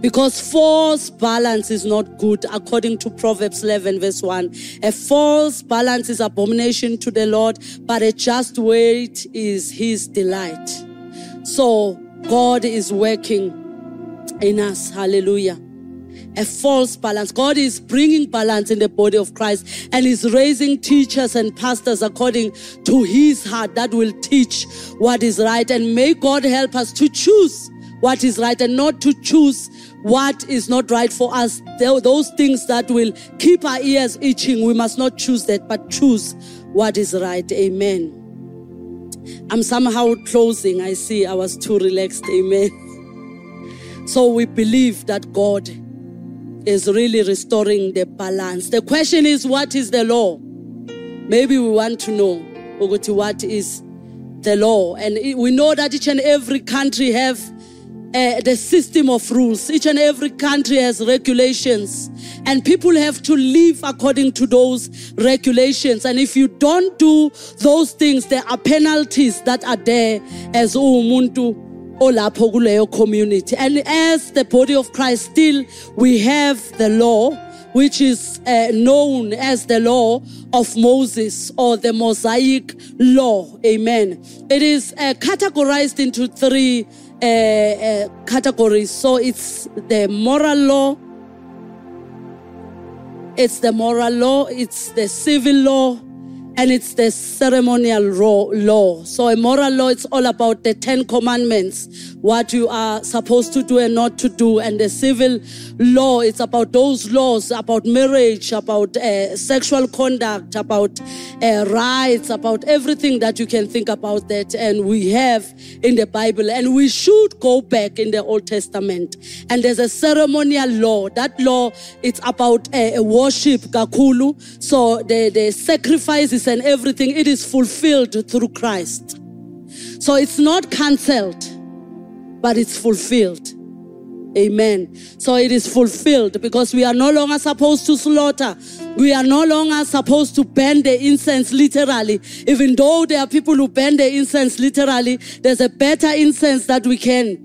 Because false balance is not good, according to Proverbs 11, verse 1. A false balance is abomination to the Lord, but a just weight is his delight. So God is working in us. Hallelujah. A false balance. God is bringing balance in the body of Christ and is raising teachers and pastors according to his heart that will teach what is right. And may God help us to choose what is right and not to choose what is not right for us. Those things that will keep our ears itching, we must not choose that, but choose what is right. Amen. I'm somehow closing. I see I was too relaxed. Amen. So we believe that God is really restoring the balance. The question is, what is the law? Maybe we want to know what is the law. And we know that each and every country have uh, the system of rules. Each and every country has regulations, and people have to live according to those regulations. And if you don't do those things, there are penalties that are there as umuntu olapho kuleyo community. And as the body of Christ, still we have the law. Which is uh, known as the law of Moses or the Mosaic law. Amen. It is uh, categorized into three uh, uh, categories. So it's the moral law, it's the moral law, it's the civil law, and it's the ceremonial law. So a moral law, it's all about the Ten Commandments, what you are supposed to do and not to do. And the civil law, it's about those laws, about marriage, about uh, sexual conduct, about uh, rights, about everything that you can think about that. And we have in the Bible. And we should go back in the Old Testament. And there's a ceremonial law. That law, it's about uh, worship, kakulu. So the, the sacrifices and everything, it is fulfilled through Christ. So it's not cancelled, but it's fulfilled. Amen. So it is fulfilled because we are no longer supposed to slaughter. We are no longer supposed to burn the incense literally. Even though there are people who burn the incense literally, there's a better incense that we can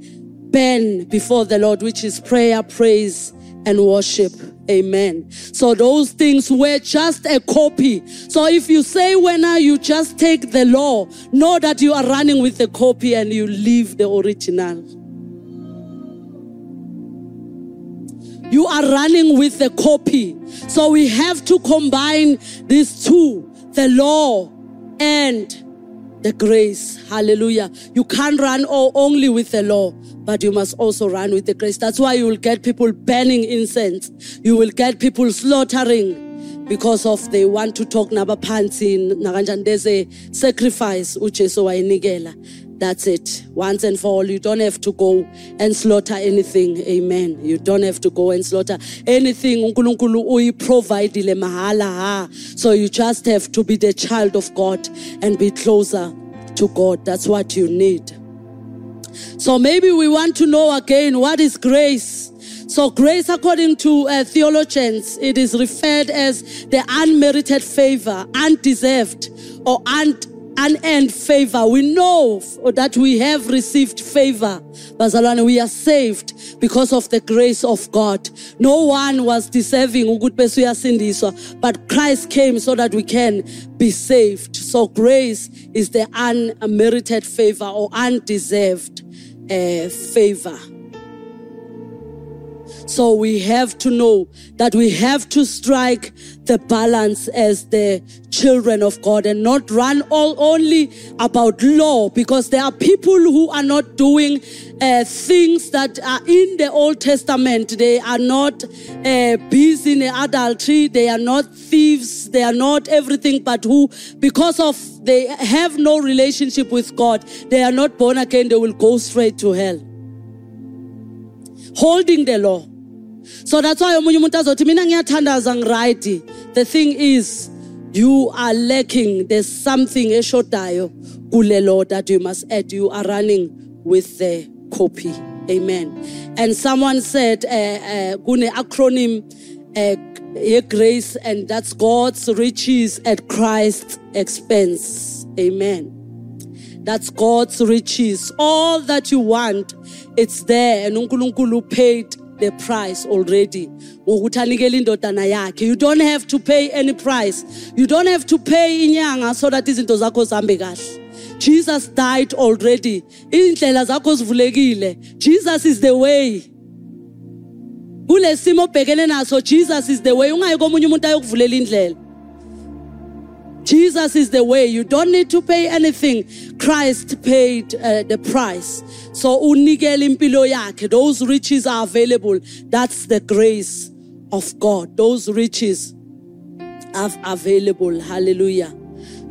burn before the Lord, which is prayer, praise, and worship. Amen. So those things were just a copy. So if you say when you just take the law, know that you are running with the copy and you leave the original. You are running with the copy. So we have to combine these two, the law and the grace. Hallelujah. You can't run only with the law, but you must also run with the grace. That's why you will get people burning incense. You will get people slaughtering because of they want to talk nabapansi there's a sacrifice ujesu wayinikela that's it. Once and for all. You don't have to go and slaughter anything. Amen. You don't have to go and slaughter anything. So you just have to be the child of God and be closer to God. That's what you need. So maybe we want to know again what is grace. So, grace, according to uh, theologians, it is referred as the unmerited favor, undeserved, or un- unearned favor. We know that we have received favor. Bazalwane, we are saved because of the grace of God. No one was deserving but Christ came so that we can be saved. So grace is the unmerited favor or undeserved uh, favor. So we have to know that we have to strike the balance as the children of God and not run all only about law because there are people who are not doing uh, things that are in the Old Testament. They are not uh, busy in adultery. They are not thieves. They are not everything, but who, because of they have no relationship with God, they are not born again. They will go straight to hell. Holding the law. So that's why omunye umuntu azothi mina ngiyathandaza ngiright. The thing is you are lacking there's something eshodayo kule law that you must add you are running with the copy. Amen. And someone said uh, uh, acronym uh, grace and that's God's riches at Christ's expense. Amen. That's God's riches. All that you want, it's there. And uNkulunkulu paid the price already. Ngokuthi anikele indodana yakhe. You don't have to pay any price. You don't have to pay inyanga so that izinto zakho zihambe kahle. Jesus died already. Indlela zakho zivulekile. Jesus is the way. Kule simo obhekene naso Jesus is the way. Ungayi komunye umuntu ayokuvulela indlela. Jesus is the way. You don't need to pay anything. Christ paid uh, the price. So unikele impilo yakhe. Those riches are available. That's the grace of God. Those riches are available. Hallelujah.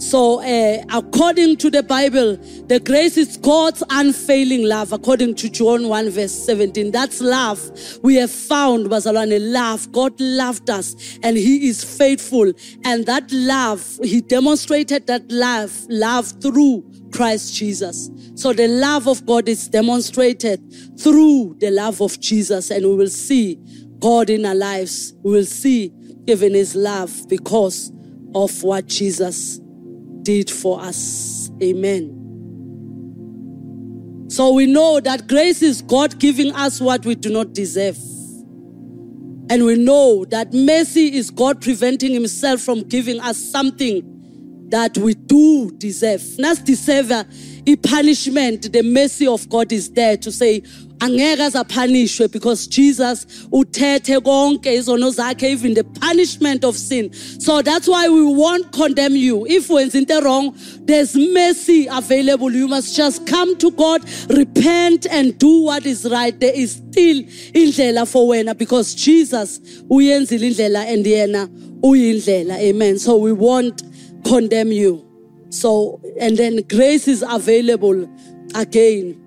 So, uh, according to the Bible, the grace is God's unfailing love, according to John 1, verse 17. That's love we have found, Bazalwane, love. God loved us and He is faithful. And that love, He demonstrated that love, love through Christ Jesus. So the love of God is demonstrated through the love of Jesus, and we will see God in our lives. We will see even His love because of what Jesus did for us. Amen. So we know that grace is God giving us what we do not deserve. And we know that mercy is God preventing Himself from giving us something that we do deserve. Not deserve a punishment. The mercy of God is there to say, angeke azapunishwe because Jesus uthethe konke izono zakhe even the punishment of sin. So that's why we won't condemn you. If wenza into wrong there's mercy available. You must just come to God repent and do what is right. There is still indlela for wena because Jesus uyenzile indlela and yena uyindlela. Amen. So we won't condemn you. So and then grace is available again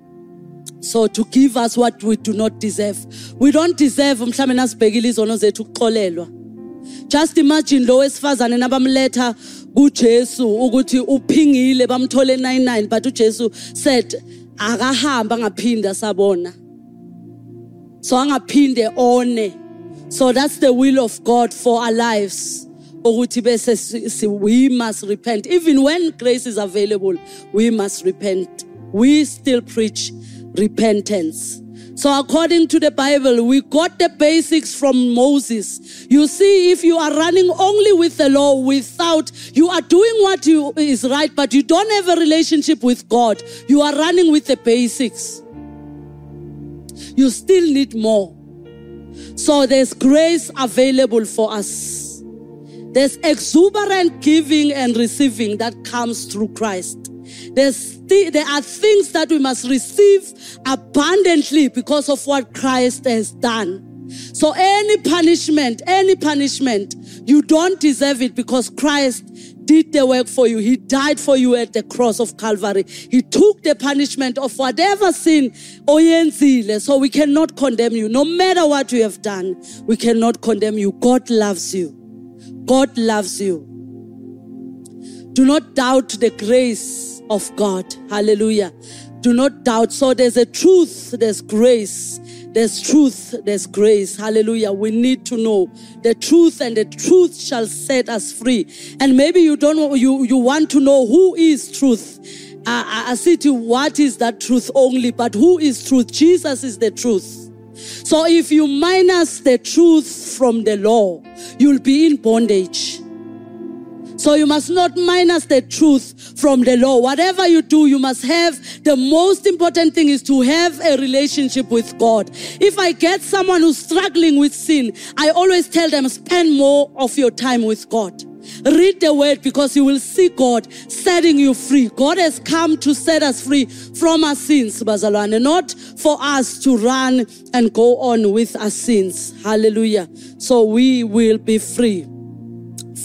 so to give us what we do not deserve. We don't deserve mhlawumbe nasibhekile izono zethu ukuxolelwa. Just imagine lo wesifazane nabamletha kuJesu ukuthi uphingile bamthole 99 but uJesu said akahamba angaphinda sabona. So angaphinde one. So that's the will of God for our lives. Ukuthi bese we must repent. Even when grace is available we must repent. We still preach repentance. So, according to the Bible, we got the basics from Moses. You see, if you are running only with the law without, you are doing what you, is right, but you don't have a relationship with God, you are running with the basics. You still need more. So, there's grace available for us. There's exuberant giving and receiving that comes through Christ. There's th- there are things that we must receive abundantly because of what Christ has done. So any punishment, any punishment, you don't deserve it because Christ did the work for you. He died for you at the cross of Calvary. He took the punishment of whatever sin oyenzile. So we cannot condemn you. No matter what you have done, we cannot condemn you. God loves you. God loves you. Do not doubt the grace of God. Hallelujah. Do not doubt. So there's a truth, there's grace. There's truth, there's grace. Hallelujah. We need to know the truth, and the truth shall set us free. And maybe you don't you, you want to know who is truth. Uh, I see to what is that truth only, but who is truth? Jesus is the truth. So if you minus the truth from the law, you'll be in bondage. So you must not minus the truth from the law. Whatever you do, you must have the most important thing is to have a relationship with God. If I get someone who's struggling with sin, I always tell them spend more of your time with God. Read the word because you will see God setting you free. God has come to set us free from our sins, Bazalwane, not for us to run and go on with our sins. Hallelujah. So we will be free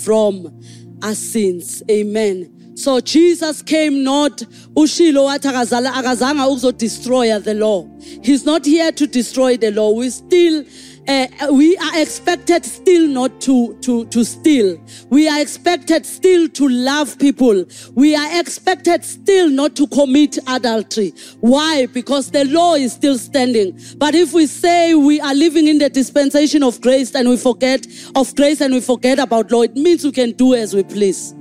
from our sins. Amen. So Jesus came not ushilo akazanga destroy the law. He's not here to destroy the law. We still uh, we are expected still not to, to, to steal. We are expected still to love people. We are expected still not to commit adultery. Why? Because the law is still standing. But if we say we are living in the dispensation of grace and we forget of grace and we forget about law, it means we can do as we please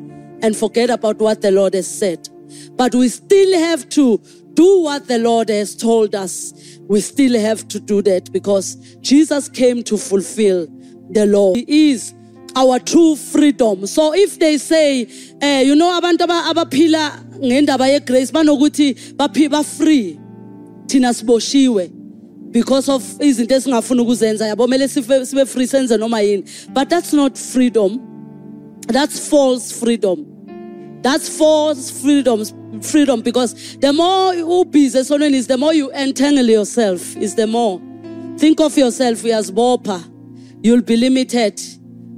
and forget about what the Lord has said. But we still have to do what the Lord has told us. We still have to do that because Jesus came to fulfill the law. He is our true freedom. So if they say, eh, you know, abantu abaphila ngendaba yegrace banokuthi baphiba free thina siboshiwe because of izinto esingafuna ukuzenza. Yabo kumele sibe free senze noma yini. But that's not freedom. That's false freedom that's false freedom freedom because the more you busy esonweni is the more you entangle yourself is the more. Think of yourself as bopa you'll be limited.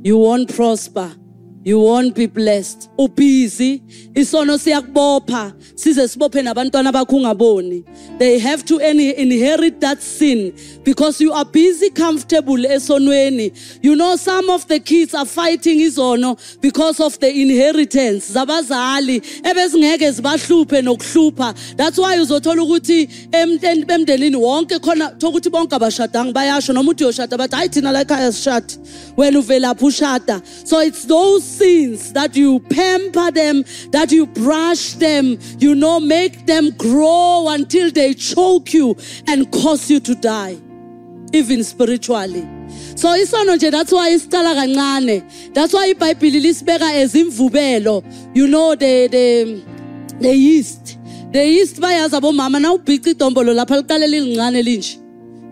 You won't prosper you won't be blessed. Ubusy isono siyakubopha. Size sibophe nabantwana bakho ungaboni. They have to inherit that sin because you are busy comfortable esonweni. You know some of the kids are fighting izono because of the inheritance. Zabazali ebezingeke zibahluphe nokuhlupha. That's why uzothola ukuthi emndenini wonke khona thokuthi bonke abashadanga bayasho. Noma uthi yoshada bathi hayi thina la ekhaya sishada wena uvelaphi ushada. So it's those sins that you pamper them that you brush them you know make them grow until they choke you and cause you to die even spiritually. So isono nje that's why isicala kancane. That's why ibhayibhili lisibeka as imvubelo you know the the the yeast. The yeast bayazi abomama na ubhica idombolo lapha liqale lilincane linje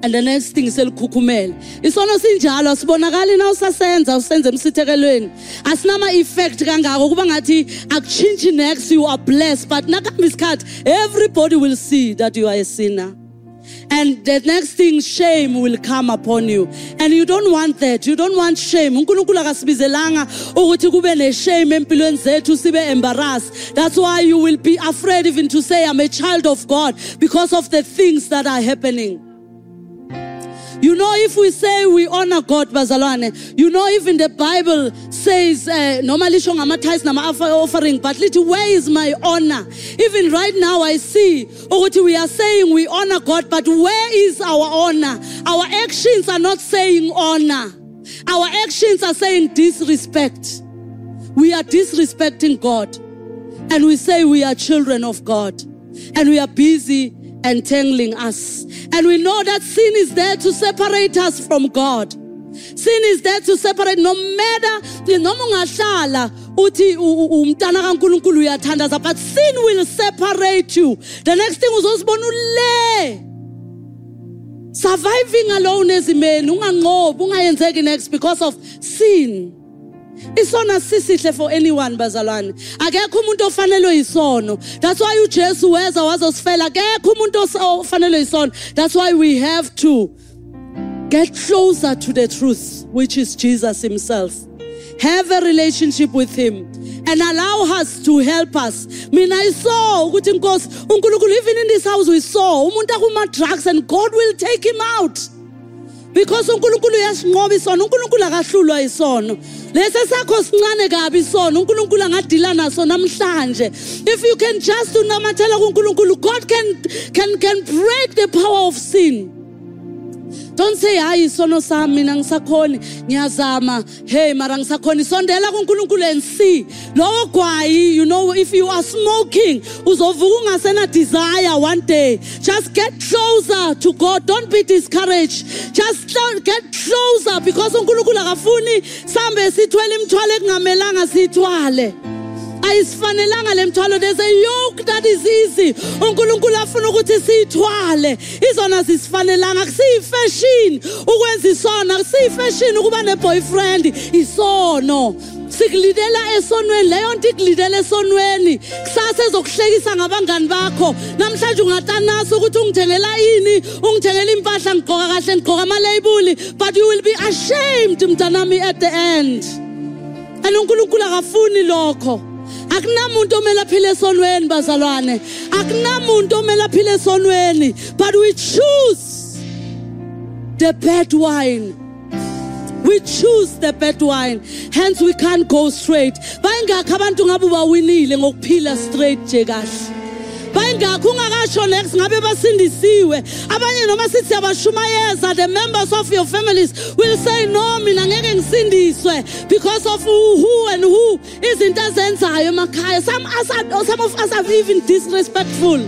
and the next thing selikhukhumele isono sinjalo asibonakali na usasenza usenze emsithekelweni asinama effect kangako kuba ngathi akutshintshi next you are blessed. But nakuhamba isikhathi everybody will see that you are a sinner. And the next thing shame will come upon you. And you don't want that. You don't want shame. Unkulunkulu akasibizelanga ukuthi kube neshame empilweni zethu sibe embarrassed. That's why you will be afraid even to say i'm a child of god because of the things that are happening you know, if we say we honor God, bazalwane, you know, even the Bible says, uh, normally amathais nama offering, but little, where is my honor? Even right now, I see, ukuthi we are saying we honor God, but where is our honor? Our actions are not saying honor. Our actions are saying disrespect. We are disrespecting God. And we say we are children of God. And we are busy entangling us. And we know that sin is there to separate us from God. Sin is there to separate no matter the noma ungahlala uthi umntana kaNkuluNkulu uyathandaza but sin will separate you. The next thing uzosibona ule surviving alone ezimeni unganqobi ungayenzeki next because of sin. Isono sisihle for anyone bazalwane. Akekho umuntu ofanelwe yisono that's why ujesu weza wazosifela. Akekho umuntu ofanelwe yisono that's why we have to get closer to the truth which is jesus himself. Have a relationship with him and allow us to help us. Mina i saw ukuthi inkosi unkulunkulu even in this house we saw umuntu akuma-drugs and god will take him out because uNkulunkulu uyasinqoba isono uNkulunkulu akahlulwa isono. Lesi sakho sincane kabi isono uNkulunkulu angadila naso namhlanje. If you can just unamathela kuNkulunkulu God can can can break the power of sin. Don't say hayi isono sami mina ngisakhoni ngiyazama. Hey mara ngisakhoni. Sondela kuNkulunkulu and see. Lowo gwayi you know if you are smoking uzovuka ungasena desire one day. Just get closer to God. Don't be discouraged. Just get closer because uNkulunkulu akafuni. Sambe sithwele imithwalo ekungamelanga sithwale. Ayisifanelanga le mthwalo. There's a yoke that is easy. Unkulunkulu afuna ukuthi siyithwale. Izona zisifanelanga kusiyifashion ukwenza isono akusiyifashion ukuba neboyfriend. Isono. Sikulidela esonweni. Leyo nto ikulidela esonweni. Kusasa ezokuhlekisa ngabangani bakho. Namhlanje ungatanasa ukuthi ungithengela ini? Ungithengela impahla? Ngigqoka kahle? Ngigqoka amaleyibuli? But you will be ashamed mntanami at the end. And unkulunkulu akafuni lokho. Akunamuntu omele aphile esonweni bazalwane. Akunamuntu omele aphile esonweni but we choose the bad wine. We choose the bad wine. Hence we can't go straight. Bayingakho abantu ngabe bawinile ngokuphila straight nje kahle. Bayingakho ungakasho next ngabe basindisiwe. Abanye noma sithi siyabashumayeza the members of your families will say no mina ngeke ngisindiswe because of who and who izinto azenzayo emakhaya. Some, some of us are even disrespectful.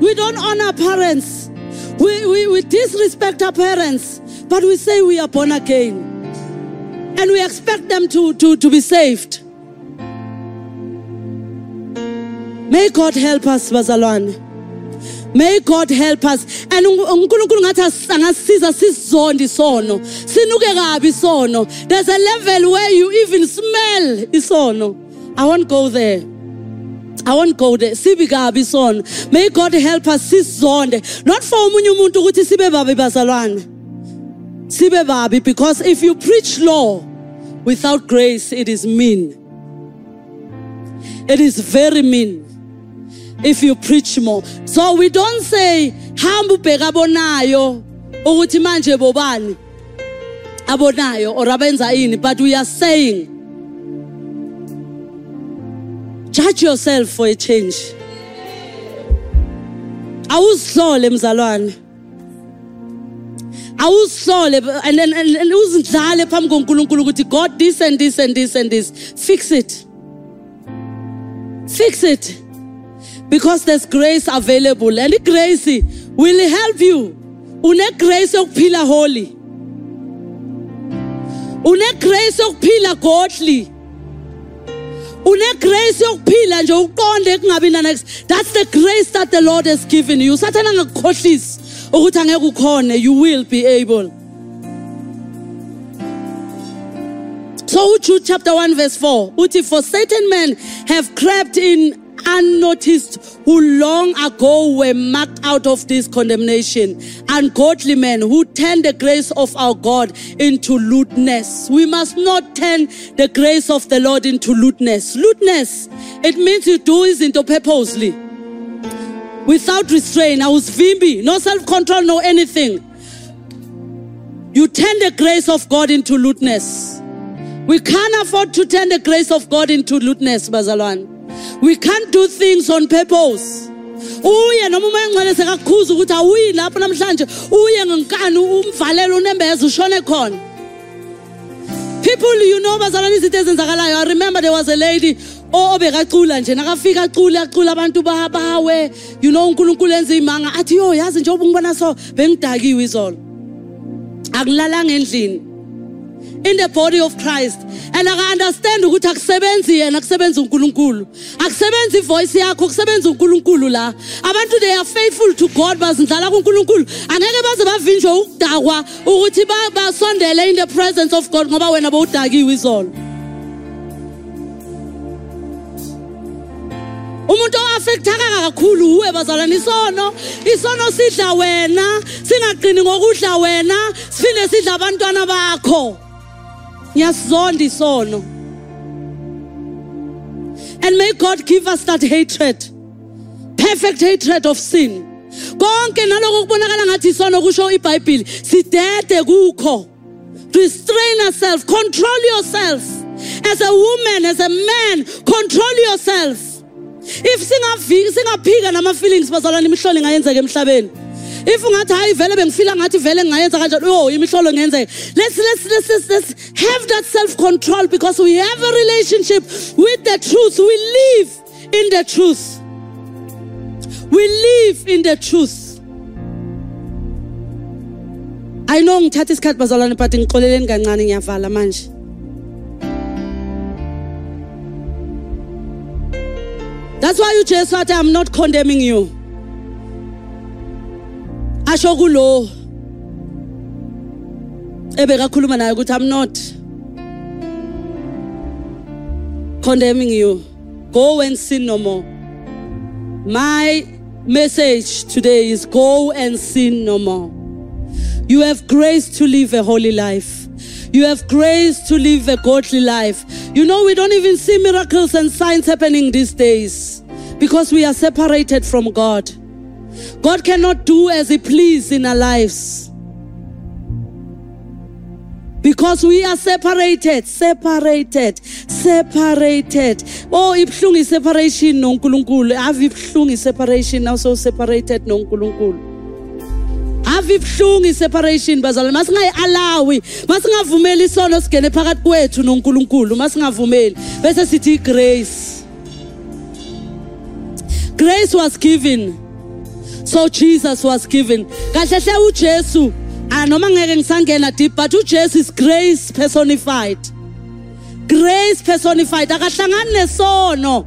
We don't honor parents. We, we, we disrespect our parents but we say we are born again. And we expect them to, to, to be saved May God help us bazalwane. May God help us. And uNkulunkulu ngathi angasisiza sisizonde isono. Sinuke kabi. There's a level where you even smell isono. I won't go there. I won't go there. Sibi kabi. May God help us sisizonde. Not for omunye umuntu ukuthi sibe babi bazalwane. Sibe babi because if you preach law without grace it is mean. It is very mean if you preach more. So we don't say hamba ubheka abonayo ukuthi manje bobani? Abonayo or abenza ini but we are saying judge yourself for a change. Awuzihlole mzalwane. Awuzihlole and then uzidlale phambi konkulunkulu ukuthi god this and this and this and this. Fix it. Fix it. Because there's grace available and grace will help you. Une grace yokuphila holy. Une grace yokuphila godly. Une grace yokuphila nje uqonde kungabi next. That's the grace that the lord has given you. Sathana angakukhohlisi ukuthi angeke ukhone. You will be able. So Jude chapter 1 verse 4 uthi for certain men have crept in unnoticed who long ago were marked out of this condemnation, ungodly men who turn the grace of our God into lewdness. We must not turn the grace of the Lord into lewdness. Lewdness, it means you do it into purposely. Without restraint, I was vimby, no self-control, no anything. You turn the grace of God into lewdness. We can't afford to turn the grace of God into lewdness, Bazalwan. We can't do things on purpose. uye noma uma engcwele sekakhuza ukuthi awuyi lapho namhlanje uye ngenkani umvalelo unembeza ushone khona. People you know bazalwane izinto ezenzakalayo. I remember there was a lady obekacula nje nakafika acule acula abantu bawe you know unkulunkulu enza imanga athi yo yazi nje ubungibona so bengidakiwe izolo. Akulalanga endlini. In the body of Christ. And aka understand ukuthi akusebenzi yena kusebenza uNkulunkulu. Akusebenzi ivoice yakho kusebenza uNkulunkulu la. Abantu they are faithful to God bazindlala kuNkulunkulu. Angeke baze bavinjwe ukudakwa ukuthi basondele in the presence of God ngoba wena bowudakiwe izolo. Umuntu oaffectaka kakhulu uwe bazalwane isono. Isono sidla wena singaqini ngokudla wena siphinde sidla abantwana bakho. Ngiyasizonda isono. And may god give us that hatred. Perfect hatred of sin. Konke naloko kubonakala ngathi isono kusho ibhayibhili sidede kukho. Restrain yourself control yourself as a woman as a man control yourself if singaphika nama-feelings bazalwane imihlolo ingayenzeka emhlabeni if ungathi hayi vele bengifila ngathi vele ngingayenza kanjani? Oh imihlolo ngenzeka. Let's, let's, let's, let's, let's have that self control because we have a relationship with the truth. We live in the truth. We live in the truth. I know ngithatha isikhathi bazalwane but ngixoleleni kancane ngiyavala manje. That's why uJesu said I'm not condemning you. Asho kulo ebekakhuluma naye ukuthi I'm not condemning you. Go and sin no more. My message today is go and sin no more. You have grace to live a holy life. You have grace to live a godly life. You know, we don't even see miracles and signs happening these days because we are separated from God. God cannot do as He please in our lives. Because we are separated, separated, separated. Oh, ibhlungu separation noNkulunkulu. Ave ibhlungu separation now so separated noNkulunkulu. ave ibhlungu iseparation bazalwane masingayi-alawi masingavumeli isono singene phakathi kwethu nonkulunkulu masingavumeli bese sithi grace grace was given so jesus was given kahle hle ujesu noma ngeke ngisangena deep but ujesu is grace personified grace personified akahlangani nesono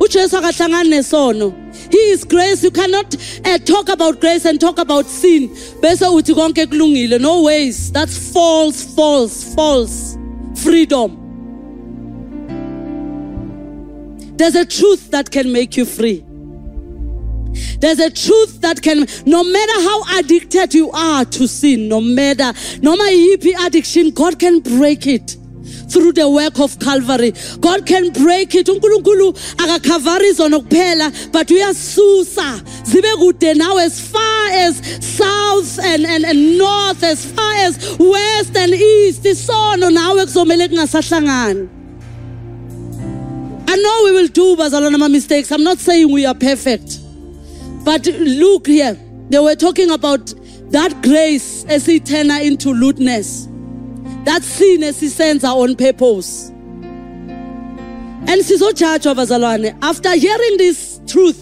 ujesu akahlangani nesono He is grace. You cannot uh, talk about grace and talk about sin. Bese uthi konke kulungile. No ways. That's false, false, false. Freedom. There's a truth that can make you free. There's a truth that can, no matter how addicted you are to sin, no matter, no matter yippie addiction, God can break it through the work of Calvary. God can break it. uNkulunkulu akakhavari zona kuphela but uyasusa zibe kude now as far as south and, and, and north as far as west and east isono nawe kuzomele kungasahlangani I know we will do bazalwana mistakes. I'm not saying we are perfect. But look here. They were talking about that grace as it turned into lewdness. that sin esisenza on purpose and sizojajwa bazalwane after hearing this truth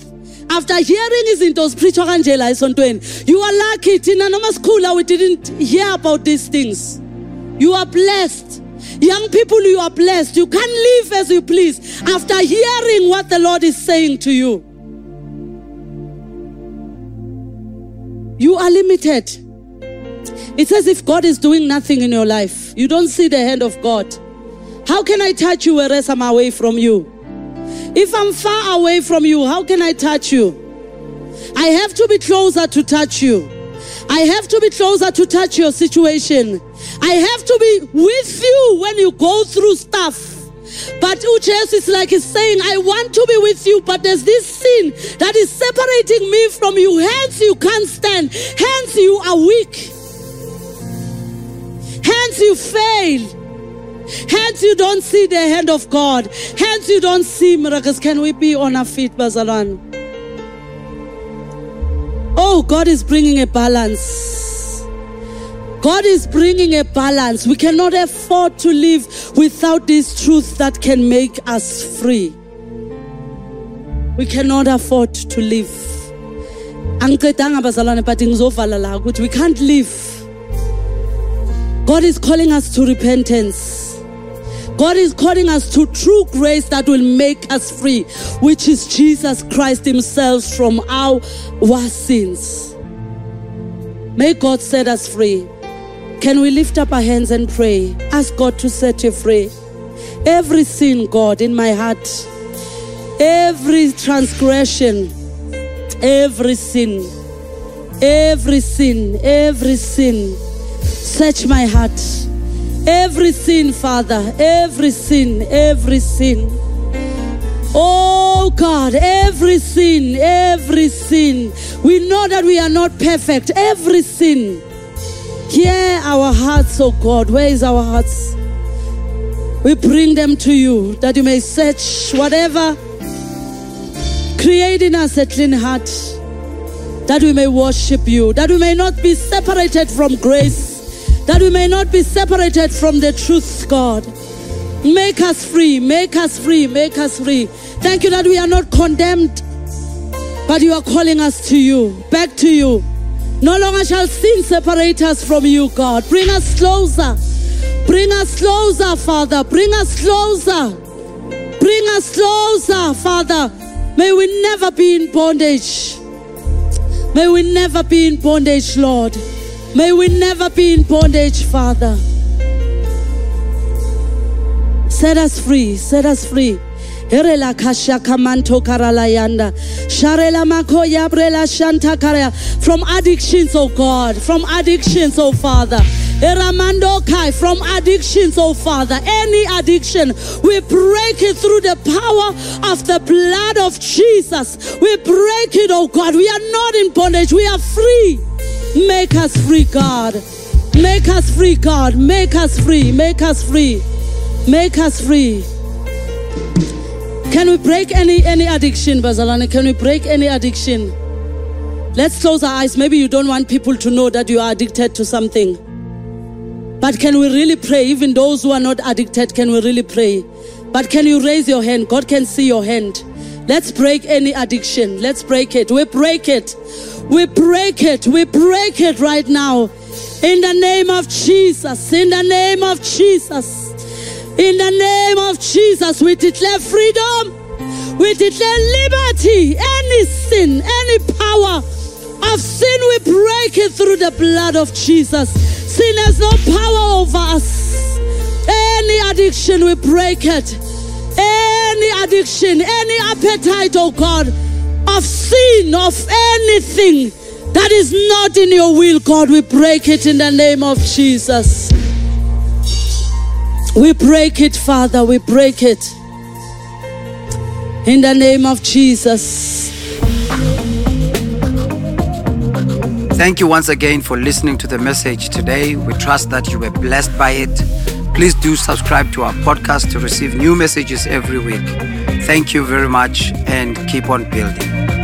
after hearing izinto zipreachwa kanje la esontweni you are lucky thina noma sikhula we didn't hear about these things you are blessed young people you are blessed you can live as you please after hearing what the lord is saying to you you are limited It's as if God is doing nothing in your life. You don't see the hand of God. How can I touch you whereas I'm away from you? If I'm far away from you, how can I touch you? I have to be closer to touch you. I have to be closer to touch your situation. I have to be with you when you go through stuff. But uJesu is like he's saying, I want to be with you, but there's this sin that is separating me from you. Hence, you can't stand. Hence, you are weak. Hence you fail. Hence you don't see the hand of God. Hence you don't see miracles. Can we be on our feet, Bazalan? Oh, God is bringing a balance. God is bringing a balance. We cannot afford to live without this truth that can make us free. We cannot afford to live. We can't live God is calling us to repentance. God is calling us to true grace that will make us free, which is Jesus Christ Himself from our, our sins. May God set us free. Can we lift up our hands and pray? Ask God to set you free. Every sin, God, in my heart, every transgression, every sin, every sin, every sin Search my heart. Every sin, Father, every sin, every sin. Oh God, every sin, every sin. We know that we are not perfect. Every sin. Hear our hearts, oh God. Where is our hearts? We bring them to you that you may search whatever. Create in us a clean heart that we may worship you, that we may not be separated from grace that we may not be separated from the truth, God. Make us free, make us free, make us free. Thank you that we are not condemned, but you are calling us to you, back to you. No longer shall sin separate us from you, God. Bring us closer. Bring us closer, Father. Bring us closer. Bring us closer, Father. May we never be in bondage. May we never be in bondage, Lord. May we never be in bondage, Father. Set us free, set us free. Herela kasha kamanto karalayanda. Sharela shanta karaya. From addictions, oh God. From addictions, oh Father. Eramando kai. From addictions, oh Father. Any addiction, we break it through the power of the blood of Jesus. We break it, oh God. We are not in bondage. We are free. Make us free, God. Make us free, God. Make us free. Make us free. Make us free. Can we break any any addiction, Bazalane? Can we break any addiction? Let's close our eyes. Maybe you don't want people to know that you are addicted to something. But can we really pray? Even those who are not addicted, can we really pray? But can you raise your hand? God can see your hand. Let's break any addiction. Let's break it. We break it. We break it. We break it right now. In the name of Jesus. In the name of Jesus. In the name of Jesus, we declare freedom. We declare liberty. Any sin, any power of sin, we break it through the blood of Jesus. Sin has no power over us. Any addiction, we break it. Any addiction, any appetite, oh God, of sin, of anything that is not in your will, God, we break it in the name of Jesus. We break it, Father. We break it. In the name of Jesus. Thank you once again for listening to the message today. We trust that you were blessed by it. Please do subscribe to our podcast to receive new messages every week. Thank you very much and keep on building.